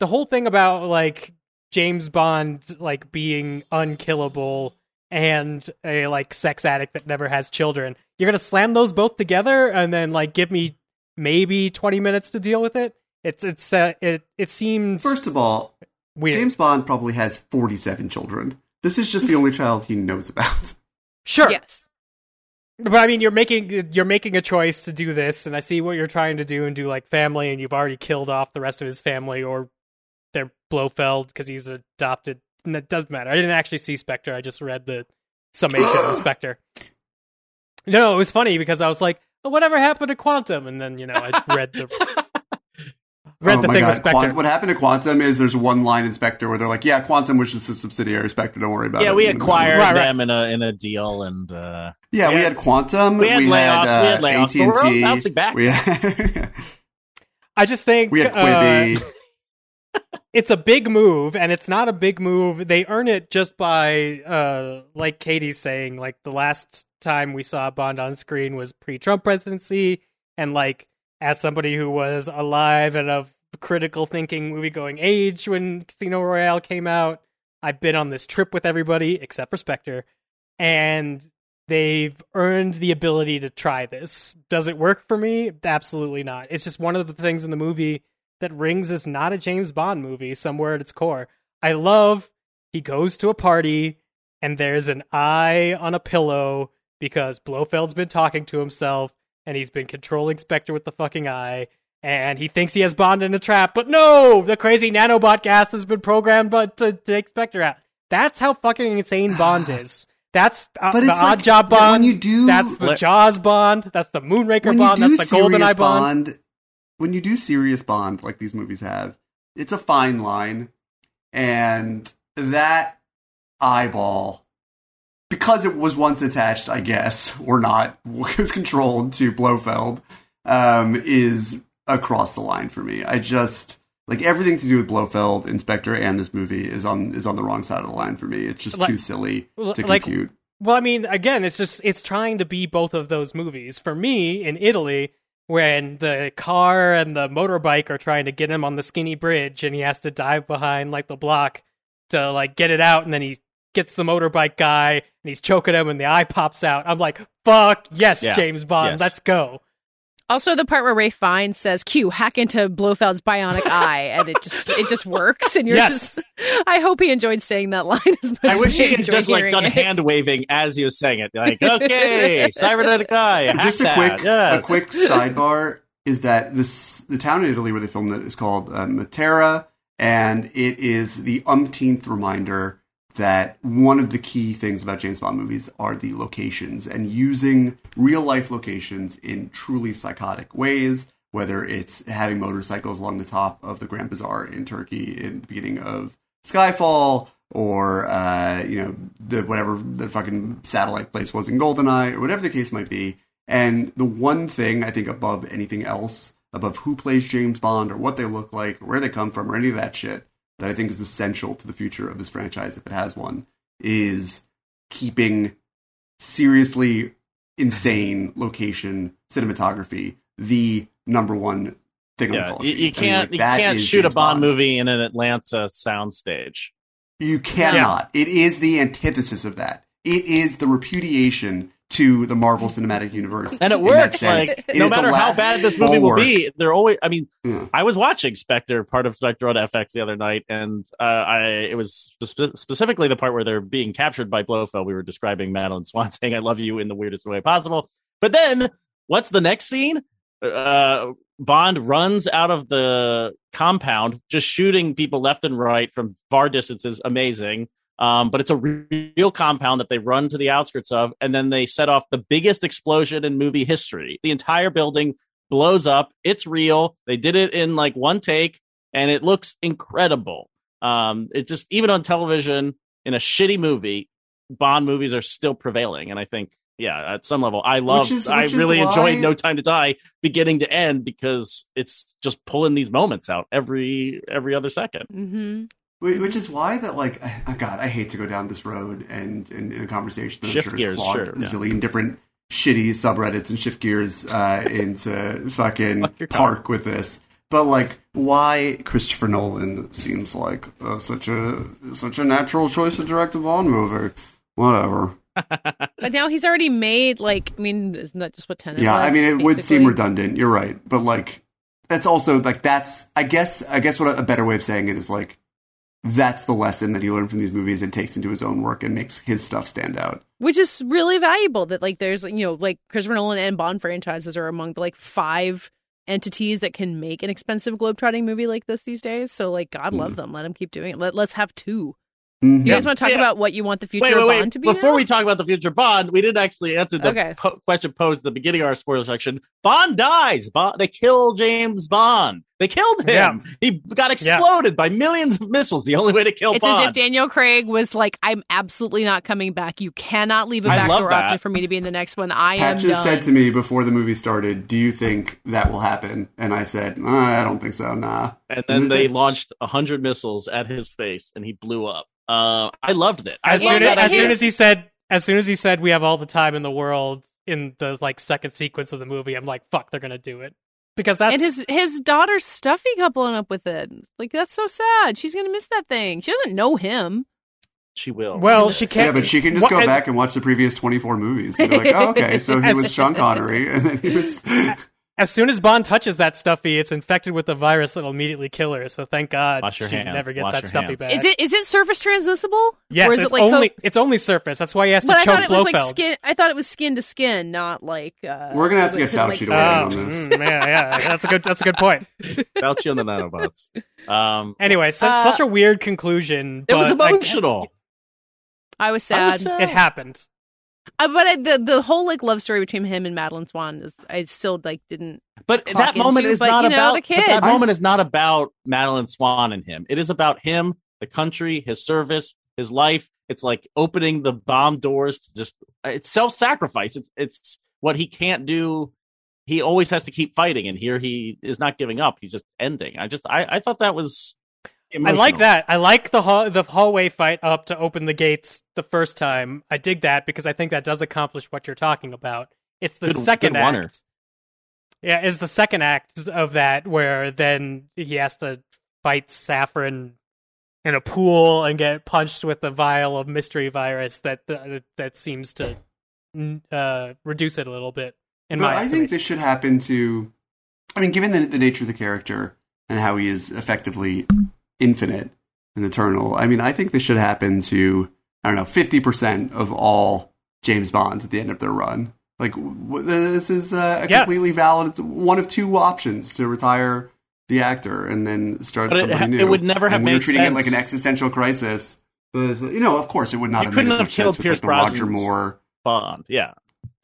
the whole thing about like James Bond like being unkillable and a like sex addict that never has children. You're gonna slam those both together and then like give me maybe 20 minutes to deal with it. It's it's uh, it it seems First of all, weird. James Bond probably has 47 children. This is just the only child he knows about. sure, Yes. but I mean you're making you're making a choice to do this, and I see what you're trying to do and do like family, and you've already killed off the rest of his family or they're Blofeld because he's adopted. And it doesn't matter. I didn't actually see Spectre. I just read the summation of Spectre. No, it was funny because I was like, "Whatever happened to Quantum?" And then you know I read the read oh the my thing god! with Spectre. Quant- what happened to Quantum is there's one line in Spectre where they're like, "Yeah, Quantum was just a subsidiary of Spectre. Don't worry about it." Yeah, we acquired Right, right. them in a in a deal, and uh, Yeah, we Yeah. had Quantum. We had layoffs, Had, we uh, had layoffs, but we're all bouncing back. We had, I just think we had uh, Quibi. it's a big move and it's not a big move. They earn it just by uh like katey's saying like the last time we saw bond on screen was pre-trump presidency and like as somebody who was alive and of critical thinking movie going age when casino royale came out i've been on this trip with everybody except for spectre and they've earned the ability to try this. Does it work for me? Absolutely not. It's just one of the things in the movie that Rings is not a James Bond movie somewhere at its core. I love he goes to a party and there's an eye on a pillow because Blofeld's been talking to himself and he's been controlling Spectre with the fucking eye and he thinks he has Bond in a trap, but no, the crazy nanobot gas has been programmed but to take Spectre out. That's how fucking insane Bond is. That's uh, But the it's Odd like, Job when Bond. you do- that's the Jaws Bond. That's the Moonraker Bond. That's the GoldenEye serious Bond. When you do serious Bond like these movies have, it's a fine line, and that eyeball, because it was once attached, I guess, or not, was controlled to Blofeld, um, is across the line for me. I just like everything to do with Blofeld, in Spectre, and this movie is on is on the wrong side of the line for me. It's just Like- too silly to like- compute. Well, I mean, again, it's just it's trying to be both of those movies. For me, in Italy, when the car and the motorbike are trying to get him on the skinny bridge, and he has to dive behind like the block to like get it out, and then he gets the motorbike guy and he's choking him, and the eye pops out. I'm like, fuck yes, Yeah. James Bond, Yes. let's go. Also, the part where Ralph Fiennes says, "Q, hack into Blofeld's bionic eye," and it just it just works. And you're Yes. just, I hope he enjoyed saying that line as much. I as wish he had just like done it. hand waving as he was saying it. Like, okay, cybernetic eye. hack Just a that, quick, yes. a quick sidebar is that this the town in Italy where they filmed it is called uh, Matera, and it is the umpteenth reminder that one of the key things about James Bond movies are the locations and using real life locations in truly psychotic ways. Whether it's having motorcycles along the top of the Grand Bazaar in Turkey in the beginning of Skyfall, or uh, you know the whatever the fucking satellite place was in Goldeneye, or whatever the case might be. And the one thing I think above anything else, above who plays James Bond or what they look like or where they come from or any of that shit, that I think is essential to the future of this franchise if it has one, is keeping seriously insane location cinematography the number one thing on the yeah, call you, you I mean, can't like, you can't shoot a James Bond, movie in an Atlanta soundstage. You cannot. It is the antithesis of that. It is the repudiation to the Marvel Cinematic Universe. And it works. sense. Like It no matter how bad this movie will be, they're always. I mean, Yeah. I was watching Spectre, part of Spectre on FX the other night, and uh, I it was spe- specifically the part where they're being captured by Blofeld. We were describing Madeleine Swann saying "I love you" in the weirdest way possible. But then, what's the next scene? Uh, Bond runs out of the compound, just shooting people left and right from far distances. Amazing. Um, but it's a real compound that they run to the outskirts of, and then they set off the biggest explosion in movie history. The entire building blows up. It's real. They did it in like one take, and it looks incredible. Um, it just even on television in a shitty movie, Bond movies are still prevailing, and I think yeah, at some level, I love. is- I which is really why- enjoyed No Time to Die, beginning to end, because it's just pulling these moments out every every other second. hmm Wh- Which is why that like oh God, I hate to go down this road and and in a conversation that Shift I'm sure gears, is clogged sure, a yeah. zillion different shitty subreddits and shift gears uh, into fucking Fuck your park with this. But like, why Christopher Nolan seems like uh, such a such a natural choice to direct a Bond movie? Whatever. But now he's already made like I mean, isn't that just what Tenet? Yeah, was, I mean, it would seem redundant. You're right, but like, that's also like that's. I guess. I guess what a better way of saying it is like, that's the lesson that he learned from these movies and takes into his own work and makes his stuff stand out. which is really valuable. That like there's you know like Christopher Nolan and Bond franchises are among the like five entities that can make an expensive globetrotting movie like this these days. So like God love hmm. them, let them keep doing it. Let let's have two. Mhm. You guys want to talk Yeah. about what you want the future wait, wait, wait. Bond to be? Before now? we talk about the future Bond, we didn't actually answer the Okay. po- question posed at the beginning of our spoiler section. Bond dies. Bond, they kill James Bond. They killed him. He got exploded by millions of missiles. The only way to kill Bond. it's Bond. as if Daniel Craig was like, "I'm absolutely not coming back. You cannot leave a love backdoor that. option for me to be in the next one. I Pat am just done." said to me before the movie started, "Do you think that will happen?" And I said, "Uh, "I don't think so. Nah." and then they launched a hundred missiles at his face, and he blew up. Uh, I loved it. I As loved soon that as, as soon as he said, as soon as he said, we have all the time in the world in the like second sequence of the movie, I'm like, fuck, they're gonna do it because that's and his his daughter's stuffy coupling up with it. Like that's so sad. She's gonna miss that thing. She doesn't know him. she will. well, she can't. Yeah, but she can just What- go and- back and watch the previous 24 movies and be like, oh, okay, so he was Sean Connery, and then he was. As soon as Bond touches that stuffy, it's infected with the virus that'll immediately kill her. So thank God Wash she hands. never gets Wash that stuffy hands. back. Is it is it surface transmissible? Yes, or is it's it like only co- it's only surface. That's why he has to But I choke thought it was like Blofeld. skin. I thought it was skin to skin, not like. Uh, We're gonna have to get like- Fauci to like- weigh in Oh, on this. mm, yeah, yeah, that's a good that's a good point. Fauci on the nanobots. Um, Anyway, so, Uh, such a weird conclusion. it was but I- emotional. I was I was sad. it happened. Uh, but I, the the whole like love story between him and Madeleine Swann is I still like didn't. But that moment into, is but, not you know, about the but that kid. moment is not about Madeleine Swann and him. It is about him, the country, his service, his life. It's like opening the bomb doors to just it's self-sacrifice. It's it's what he can't do. He always has to keep fighting, and here he is not giving up. He's just ending. I just I, I thought that was I like that. I like the hall- the hallway fight up to open the gates the first time. I dig that because I think that does accomplish what you're talking about. It's the Good- second good oneer. act. Yeah, it's the second act of that where then he has to fight Safin in a pool and get punched with the vial of mystery virus that that, that seems to uh, reduce it a little bit In But my I think this should happen to. I mean, given the, the nature of the character and how he is effectively infinite and eternal, I mean, I think this should happen to I don't know fifty percent of all James Bonds at the end of their run. Like w- this is uh, a Yes. completely valid one of two options to retire the actor and then start But it- somebody new. it would never have and we were made treating it like an existential crisis. But you know, of course, it would not You have couldn't have killed with, Pierce like, the Roger Moore. Bond. Yeah.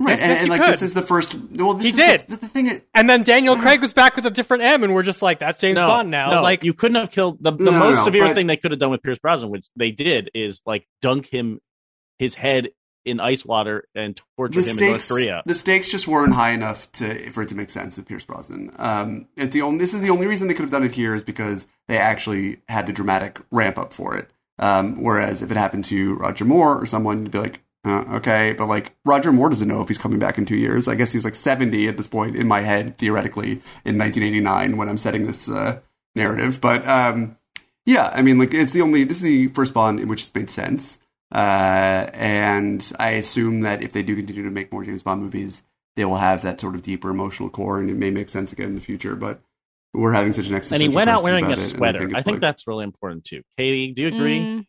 Right, Yes, and, yes, and you like could. this is the first. Well, this He is did. The, the thing. Is, And then Daniel Craig was back with a different M, and we're just like, that's James no, Bond now. No, like, you couldn't have killed the, the No, no, most no, severe but- thing they could have done with Pierce Brosnan, which they did, is like dunk him his head in ice water and torture the him in North Korea. the stakes just weren't high enough to for it to make sense with Pierce Brosnan. Um, it's the only. This is the only reason they could have done it here is because they actually had the dramatic ramp up for it. Um, whereas if it happened to Roger Moore or someone, you'd be like, uh, okay, but like Roger Moore doesn't know if he's coming back in two years. I guess he's like seventy at this point in my head, theoretically, in 1989 when I'm setting this uh, narrative. But um, yeah, I mean, like it's the only. This is the first Bond in which it's made sense. Uh, and I assume that if they do continue to make more James Bond movies, they will have that sort of deeper emotional core, and it may make sense again in the future. But we're having such an and he went out crisis wearing about a it, and sweater. I think like- that's really important too. Katey, do you agree? Mm.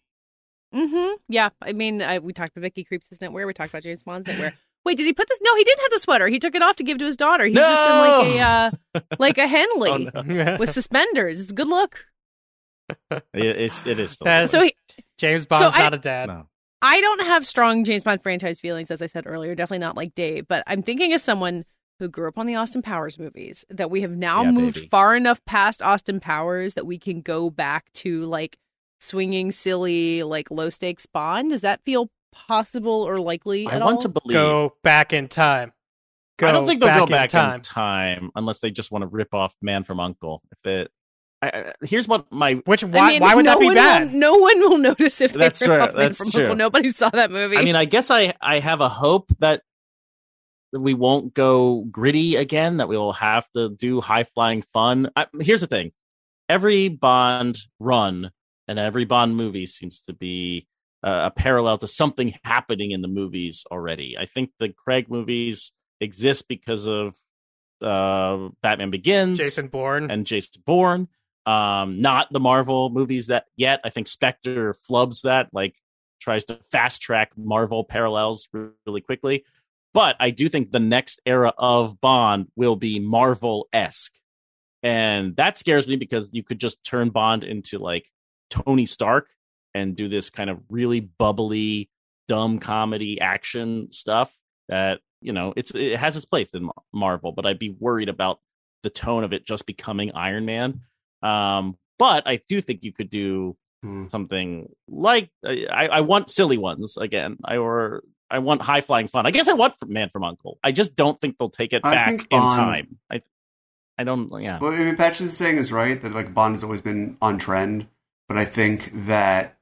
Mm-hmm. Yeah. I mean, I, we talked about Vicky Krieps' knitwear. We talked about James Bond's knitwear. Wait, did he put this? No, he didn't have the sweater. He took it off to give to his daughter. He's just in like a uh, like a Henley Oh, no. with suspenders. It's a good look. It, it's it is still So he, James Bond's I- not a dad. no. I don't have strong James Bond franchise feelings, as I said earlier. Definitely not like Dave, but I'm thinking as someone who grew up on the Austin Powers movies that we have now Yeah, moved baby. far enough past Austin Powers that we can go back to like swinging, silly, like low stakes Bond. Does that feel possible or likely I want all? to believe. Go back in time. I don't think they'll go in back time. in time unless they just want to rip off Man from Uncle. If it, I, I, here's what my Which I why mean, why would no that be one bad? Will, no one will notice if they That's rip right, off Man that's from true. Uncle. Nobody saw that movie. I mean, I guess I I have a hope that that we won't go gritty again. That we will have to do high flying fun. I, here's the thing: every Bond run and every Bond movie seems to be uh, a parallel to something happening in the movies already. I think the Craig movies exist because of uh, Batman Begins, Jason Bourne. and Jason Bourne. Um, not the Marvel movies that yet. I think Spectre flubs that, like tries to fast track Marvel parallels really quickly. But I do think the next era of Bond will be Marvel esque. And that scares me because you could just turn Bond into like Tony Stark and do this kind of really bubbly, dumb comedy action stuff that, you know, it's it has its place in Marvel, but I'd be worried about the tone of it just becoming Iron Man. Um, but I do think you could do Hmm. something like I, I want silly ones again. I or I want high flying fun. I guess I want Man from Uncle. I just don't think they'll take it I back in Bond- time. I I don't. Yeah. But I mean, Patch is saying is right that like Bond has always been on trend, but I think that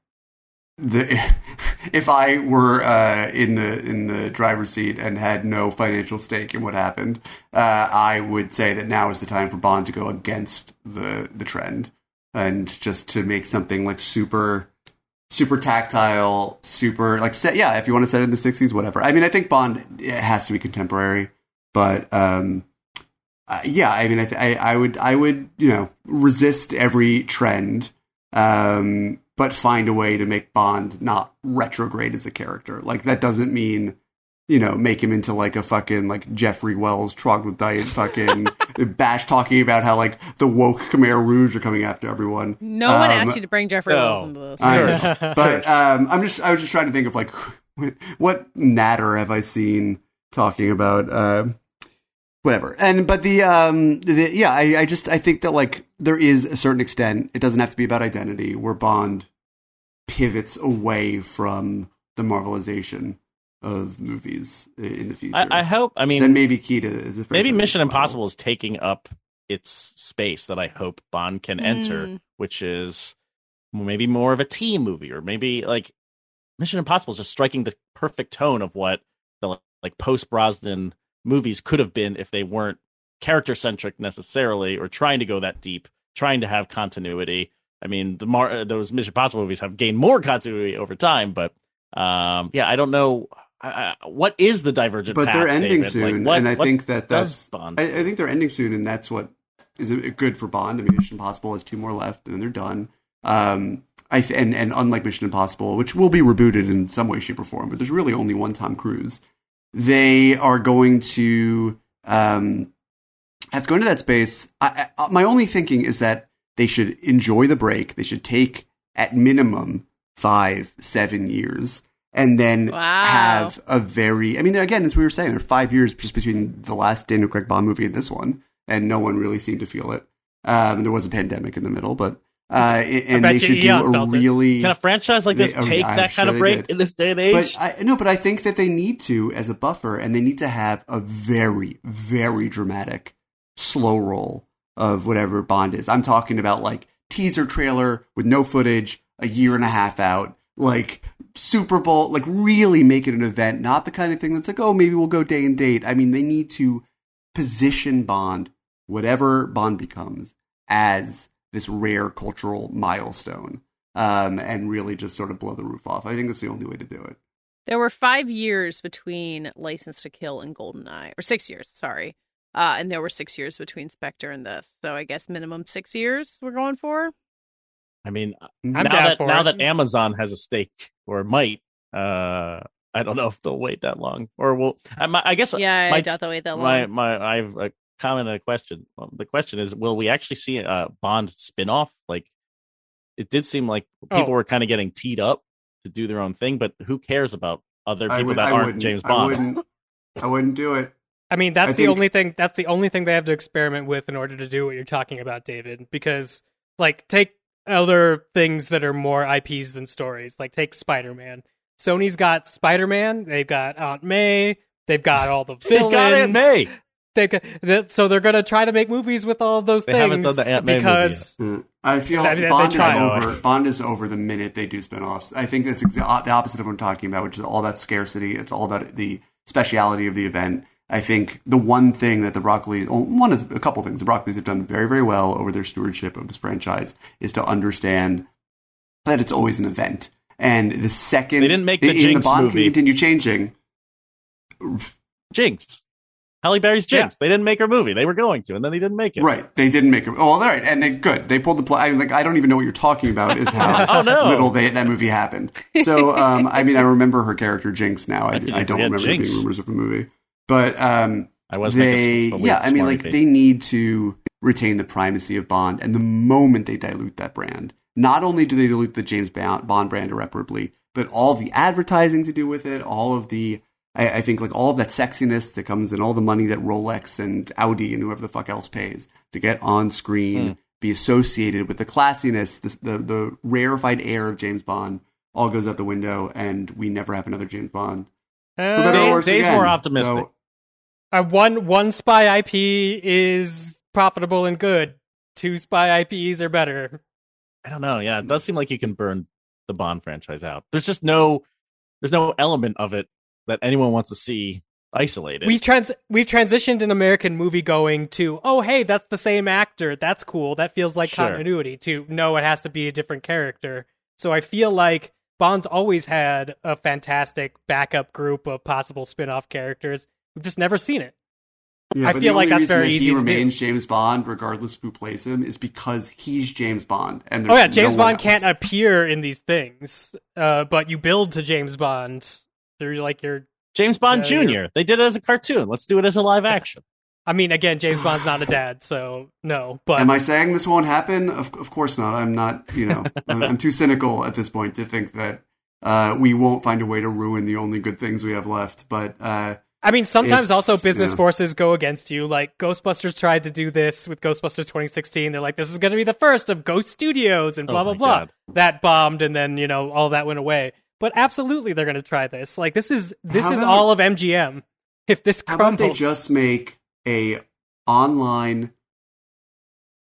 the if I were uh, in the in the driver's seat and had no financial stake in what happened, uh, I would say that now is the time for Bond to go against the the trend and just to make something like super super tactile, super like set. Yeah, if you want to set it in the '60s, whatever. I mean, I think Bond has to be contemporary, but um, uh, yeah, I mean, I, th- I, I would, I would, you know, resist every trend, um, but find a way to make Bond not retrograde as a character. Like that doesn't mean, you know, make him into like a fucking like Jeffrey Wells troglodyte, fucking bash talking about how like the woke Khmer Rouge are coming after everyone. no one Um, asked you to bring Jeffrey no. Wells into this. I know. but um, I'm just I was just trying to think of like what natter have I seen talking about um whatever and but the um the, yeah I, I just I think that like there is a certain extent it doesn't have to be about identity where Bond pivots away from the marvelization of movies in the future. I, I hope. I mean, that may be key to is maybe Mission viable. Impossible is taking up its space that I hope Bond can enter, Mm. which is maybe more of a team movie, or maybe like Mission Impossible is just striking the perfect tone of what the like post Brosnan movies could have been if they weren't character centric necessarily, or trying to go that deep, trying to have continuity. I mean, the Mar- uh, those Mission Impossible movies have gained more continuity over time, but um, yeah, I don't know uh, what is the divergent but path, they're ending David? soon, Like, what- and I think that that's. Bond. I, I think they're ending soon, and that's what is good for Bond. I mean, Mission Impossible has two more left, and then they're done. Um, I th- and and unlike Mission Impossible, which will be rebooted in some way, shape, or form, but there's really only one Tom Cruise. They are going to um, have to go into that space. I, I, my only thinking is that they should enjoy the break. They should take at minimum five, seven years, and then Wow. have a very. I mean, again, as we were saying, there are five years just between the last Daniel Craig Bond movie and this one, and no one really seemed to feel it. Um, there was a pandemic in the middle, but uh, and they should do a felt it. really. Can a franchise like this They- take I'm that sure kind of break did. in this day and age? But I, no, but I think that they need to as a buffer, and they need to have a very, very dramatic slow roll of whatever Bond is. I'm talking about like teaser trailer with no footage, a year and a half out, like Super Bowl, like really make it an event, not the kind of thing that's like, oh, maybe we'll go day and date. I mean, they need to position Bond, whatever Bond becomes, as this rare cultural milestone. Um, and really just sort of blow the roof off. I think that's the only way to do it. There were five years between License to Kill and Goldeneye, or six years, sorry. Uh, and there were six years between Spectre and this. So I guess minimum six years we're going for. I mean, I'm now that now it. that Amazon has a stake or might, uh, I don't know if they'll wait that long or will. I, I guess Yeah, I my, doubt they'll wait that long. my my I have a comment and a question. Well, the question is, will we actually see a Bond spin-off? Like, it did seem like people Oh. were kind of getting teed up to do their own thing, but who cares about other people would- that I aren't wouldn't- James I Bond? wouldn't, I wouldn't do it. I mean, that's I the think- only thing. That's the only thing they have to experiment with in order to do what you're talking about, David. Because, like, take other things that are more IPs than stories. Like, take Spider Man. Sony's got Spider Man. They've got Aunt May. They've got all the villains. He's got Aunt May. They've that, so they're going to try to make movies with all of those They things haven't done the Aunt May because Mm. I feel I mean, Bond is try. over. Bond is over the minute they do spin-offs. I think that's exa- the opposite of what I'm talking about, which is all about scarcity. It's all about the speciality of the event. I think the one thing that the Broccoli, one of a couple things the Broccoli's have done very, very well over their stewardship of this franchise is to understand that it's always an event. And the second They didn't make the and Jinx the Bond movie. can continue changing. Jinx. Halle Berry's Jinx. They didn't make her movie. They were going to, and then they didn't make it. Right. They didn't make it. Oh, all right. And they good. They pulled the plug. I, like I don't even know what you're talking about. Is how Oh, no. little they, that movie happened. So um, I mean, I remember her character Jinx now. I, I don't remember Jinx? being rumors of a movie. But um, I was they, yeah. I mean, like face. they need to retain the primacy of Bond. And the moment they dilute that brand, not only do they dilute the James Bond Bond brand irreparably, but all the advertising to do with it, all of the I, I think like all of that sexiness that comes in, all the money that Rolex and Audi and whoever the fuck else pays to get on screen, Hmm. be associated with the classiness, the, the the rarefied air of James Bond, all goes out the window, and we never have another James Bond. Uh, better or Dave- worse Dave's again. more optimistic. So, uh, one one spy IP is profitable and good. Two spy IPs are better. I don't know. Yeah, it does seem like you can burn the Bond franchise out. There's just no, there's no element of it that anyone wants to see isolated. We've trans we've transitioned in American movie going to oh hey that's the same actor that's cool that feels like Sure. continuity to no it has to be a different character so I feel like Bond's always had a fantastic backup group of possible spin-off characters we've just never seen it yeah, I feel like that's very that easy He to do. remains James Bond, regardless of who plays him, is because he's James Bond. And oh yeah James no Bond can't appear in these things uh, but you build to James Bond through like your James Bond Yeah, Jr. you're- They did it as a cartoon. Let's do it as a live action. I mean again James Bond's not a dad so no but Am I saying this won't happen? Of, of course not. I'm not. You know, I'm, I'm too cynical at this point to think that uh, we won't find a way to ruin the only good things we have left. But uh, I mean, sometimes also business yeah. forces go against you. Like Ghostbusters tried to do this with Ghostbusters 2016. They're like, this is going to be the first of Ghost Studios and blah Oh blah blah. God. That bombed, and then you know all that went away. But absolutely, they're going to try this. Like this is this How is about- all of MGM. If this how about crumbles, they just make a online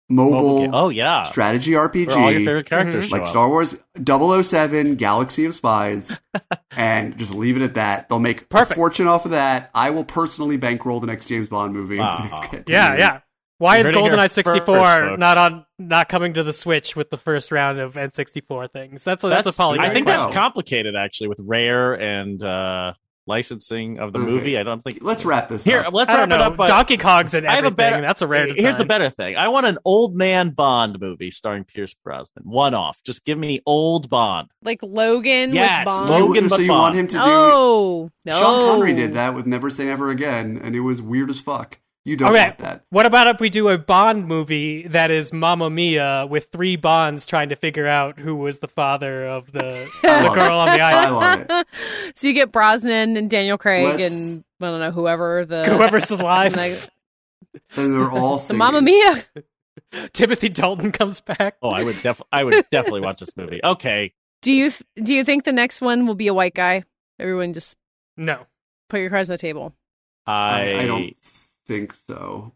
Mobile mobile. Oh yeah, strategy RPG? where all your favorite characters Mhm. show like. Star Wars 007 Galaxy of Spies and just leave it at that. They'll make Perfect. a fortune off of that. I will personally bankroll the next James Bond movie. in the Wow. yeah, years. yeah. Why You're is hearing it here GoldenEye 64 first, not on not coming to the Switch with the first round of N64 things? That's a, that's, a polygon. I think Wow. that's complicated actually with Rare and uh, licensing of the Okay. movie. I don't think. Let's wrap this Here, up. let's wrap don't it up. by- Donkey Kong's in I have a everything. better. That's a rare. Here's the better thing. I want an old man Bond movie starring Pierce Brosnan. One off. Just give me old Bond. Like Logan Yes, with Bond. Logan. so but you Bond. want him to do? Oh no! Sean Connery did that with Never Say Never Again, and it was weird as fuck. You don't Okay. want that. What about if we do a Bond movie that is Mamma Mia with three Bonds trying to figure out who was the father of the, the love girl on the I island? love it. So you get Brosnan and Daniel Craig Let's- and I don't know whoever the Whoever's alive. and the, And they're all the. Mamma Mia. Timothy Dalton comes back. Oh, I would def. I would definitely watch this movie. Okay. Do you th- do you think the next one will be a white guy? Everyone just No. put your cards on the table. I. I, I don't think so.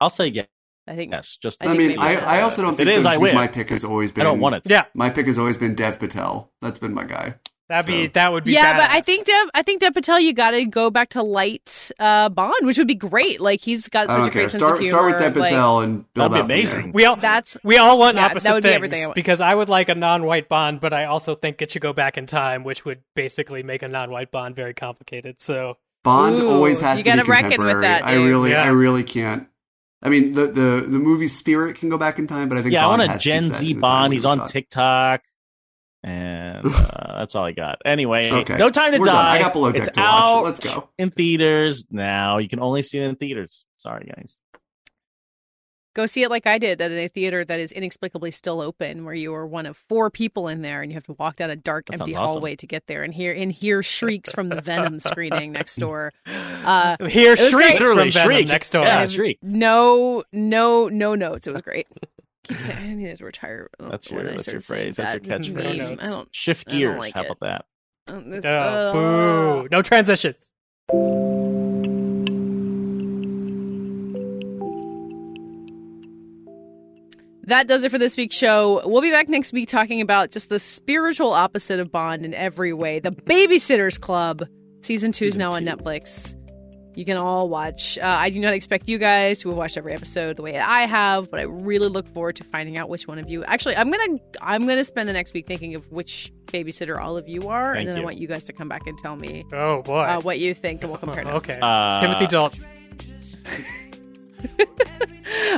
I'll say yes. I think Yes. Just. I I, mean, I. I also don't think it so is, I win. my pick has always been. I don't want it. Yeah, My pick has always been Dev Patel. That's been my guy. that'd be So- that would be. yeah, but I think Dev, I think Dev Patel, you got to go back to light uh, Bond, which would be great. Like he's got I such don't a care. great sense Start of humor. start with Dev like, Patel and build That'd be out from amazing. there. we all that's we all want Yeah, opposite that would be things everything I want. because I would like a non-white Bond, but I also think it should go back in time, which would basically make a non-white Bond very complicated. So Bond Ooh, always has you to be gotta reckon with contemporary. that, I really, Yeah. I really can't. I mean, the the the movie spirit can go back in time, but I think Yeah, I Bond want a has to be Gen Z in the time Bond. He's on shot. TikTok, and uh, that's all I got. Anyway, Okay, no time to We're die. done. I got below deck it's to watch. out Let's go. in theaters now. You can only see it in theaters. Sorry, guys. Go see it like I did at a theater that is inexplicably still open, where you are one of four people in there, and you have to walk down a dark, That empty sounds awesome. hallway to get there, and hear and hear shrieks from the Venom screening next door. Uh, here, it shriek great. Literally from Venom shriek. next door. Yeah, shriek. No, no, no notes. It was great. Keep saying I need to retire. That's your I that's your phrase. That's your catchphrase. names. I don't. Shift I don't gears. like How it. about that? uh, Oh, uh, boo! No transitions. That does it for this week's show. We'll be back next week talking about just the spiritual opposite of Bond in every way. The Babysitters Club. Season two is Season now on. Netflix. You can all watch. Uh, I do not expect you guys to have watched every episode the way I have, but I really look forward to finding out which one of you. Actually, I'm gonna I'm gonna spend the next week thinking of which babysitter all of you are, Thank and then I want you guys to come back and tell me Oh boy. uh, what you think, and we'll compare notes. okay. Uh, Timothy Dalton.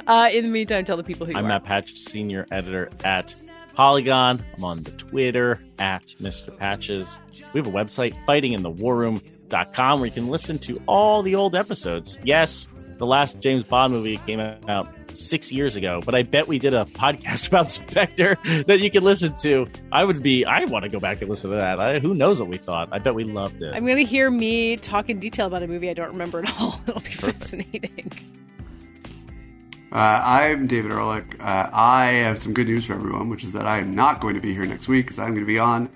Uh, in the meantime, tell the people who you I'm. Matt Patch, senior editor at Polygon. I'm on the Twitter at Mr. Patches. We have a website, fightinginthewarroom.com, where you can listen to all the old episodes. Yes, the last James Bond movie came out six years ago, but I bet we did a podcast about Spectre that you can listen to. I would be, I want to go back and listen to that. I, who knows what we thought? I bet we loved it. I'm going to hear me talk in detail about a movie I don't remember at all. It'll be Perfect. fascinating. Uh, I'm David Ehrlich. Uh, I have some good news for everyone, which is that I am not going to be here next week because I'm going to be on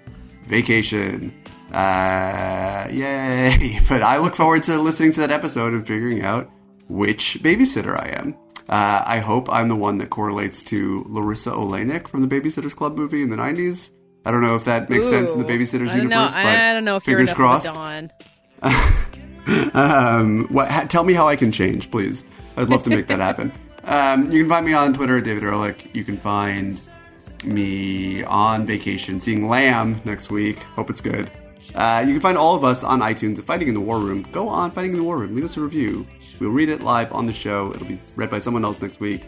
vacation. Uh, yay! But I look forward to listening to that episode and figuring out which babysitter I am. Uh, I hope I'm the one that correlates to Larisa Oleynik from the Babysitters Club movie in the 90s. I don't know if that makes sense in the Babysitters I don't know. universe, but I don't know if you're fingers crossed. of a Dawn. Um, what, ha, tell me how I can change, please. I'd love to make that happen. Um, you can find me on Twitter at David Ehrlich. You can find me on vacation seeing Lamb next week. Hope it's good. Uh, you can find all of us on iTunes at Fighting in the War Room. Go on Fighting in the War Room. Leave us a review. We'll read it live on the show. It'll be read by someone else next week.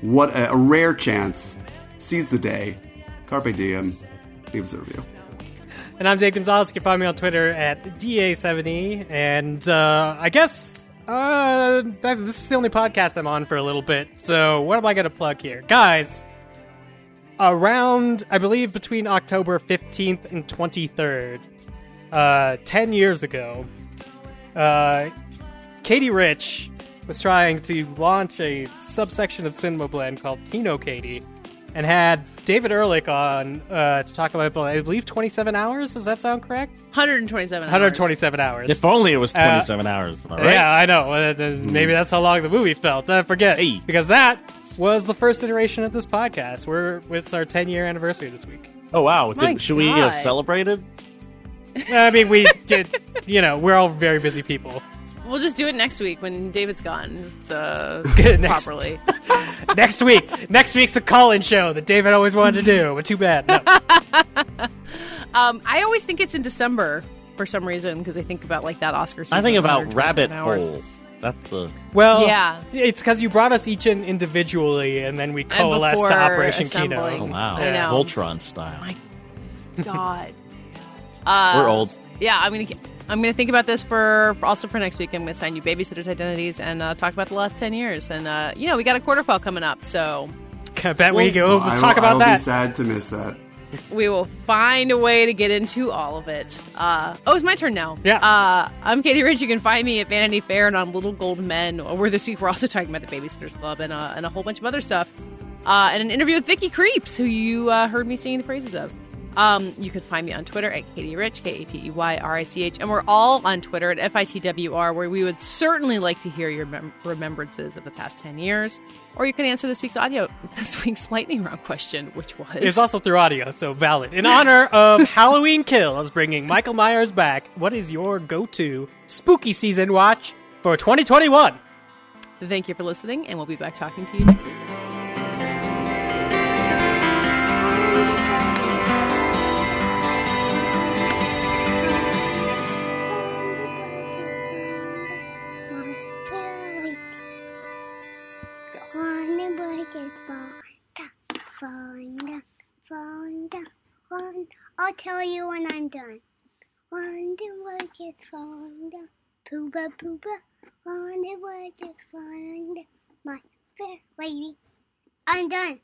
What a, a rare chance. Seize the day. Carpe diem. Leave us a review. And I'm Dave Gonzalez. You can find me on Twitter at DA70. And uh, I guess uh, this is the only podcast I'm on for a little bit. So what am I going to plug here? Guys, around, I believe, between October 15th and 23rd, uh, 10 years ago, uh, Katey Rich was trying to launch a subsection of Cinema Blend called Kino Katie and had David Ehrlich on uh, to talk about, I believe, 27 hours. Does that sound correct? 127 hours. 127 hours. if only it was Uh, 27 hours. Am I right? Yeah, I know. Uh, Maybe that's how long the movie felt. I forget. Hey. Because that was the first iteration of this podcast. We're it's our 10 year anniversary this week. Oh, wow. Did, should we have God. celebrated? I mean, we did. You know, we're all very busy people. We'll just do it next week when David's gone. Uh, Next- properly. next week, next week's the call-in show that David always wanted to do, but too bad. No. Um, I always think it's in December. for some reason because I think about like that Oscar season. I think about rabbit hours. holes. That's the Well, Yeah. it's because you brought us each in individually, and then we coalesced to Operation assembling. Kino. oh wow, I know. Voltron style. God. Uh, We're old. Yeah, I'm gonna I'm gonna think about this for also for next week. I'm gonna sign you babysitters' identities and uh, talk about the last ten years. And uh, you know, we got a quarter final coming up, so I bet we go. We'll I talk will, about I will that. be sad to miss that. we will find a way to get into all of it. Uh, oh, it's my turn now. Yeah. Uh, I'm Katey Rich. You can find me at Vanity Fair and on Little Gold Men. Where this week we're also talking about the Babysitters Club and uh, and a whole bunch of other stuff. Uh, and an interview with Vicky Krieps, who you uh, heard me singing the praises of. Um, you can find me on Twitter at Katey Rich, K A T E Y R I C H, and we're all on Twitter at FITWR, where we would certainly like to hear your mem- remembrances of the past 10 years. Or you can answer this week's audio, this week's lightning round question, which was. It's also through audio, so valid. In honor of Halloween Kills bringing Michael Myers back, what is your go-to spooky season watch for 2021? Thank you for listening, and we'll be back talking to you next week. Falling down, falling. I'll tell you when I'm done. One the work is falling down, pooba pooba. One the work is falling down, my fair lady. I'm done.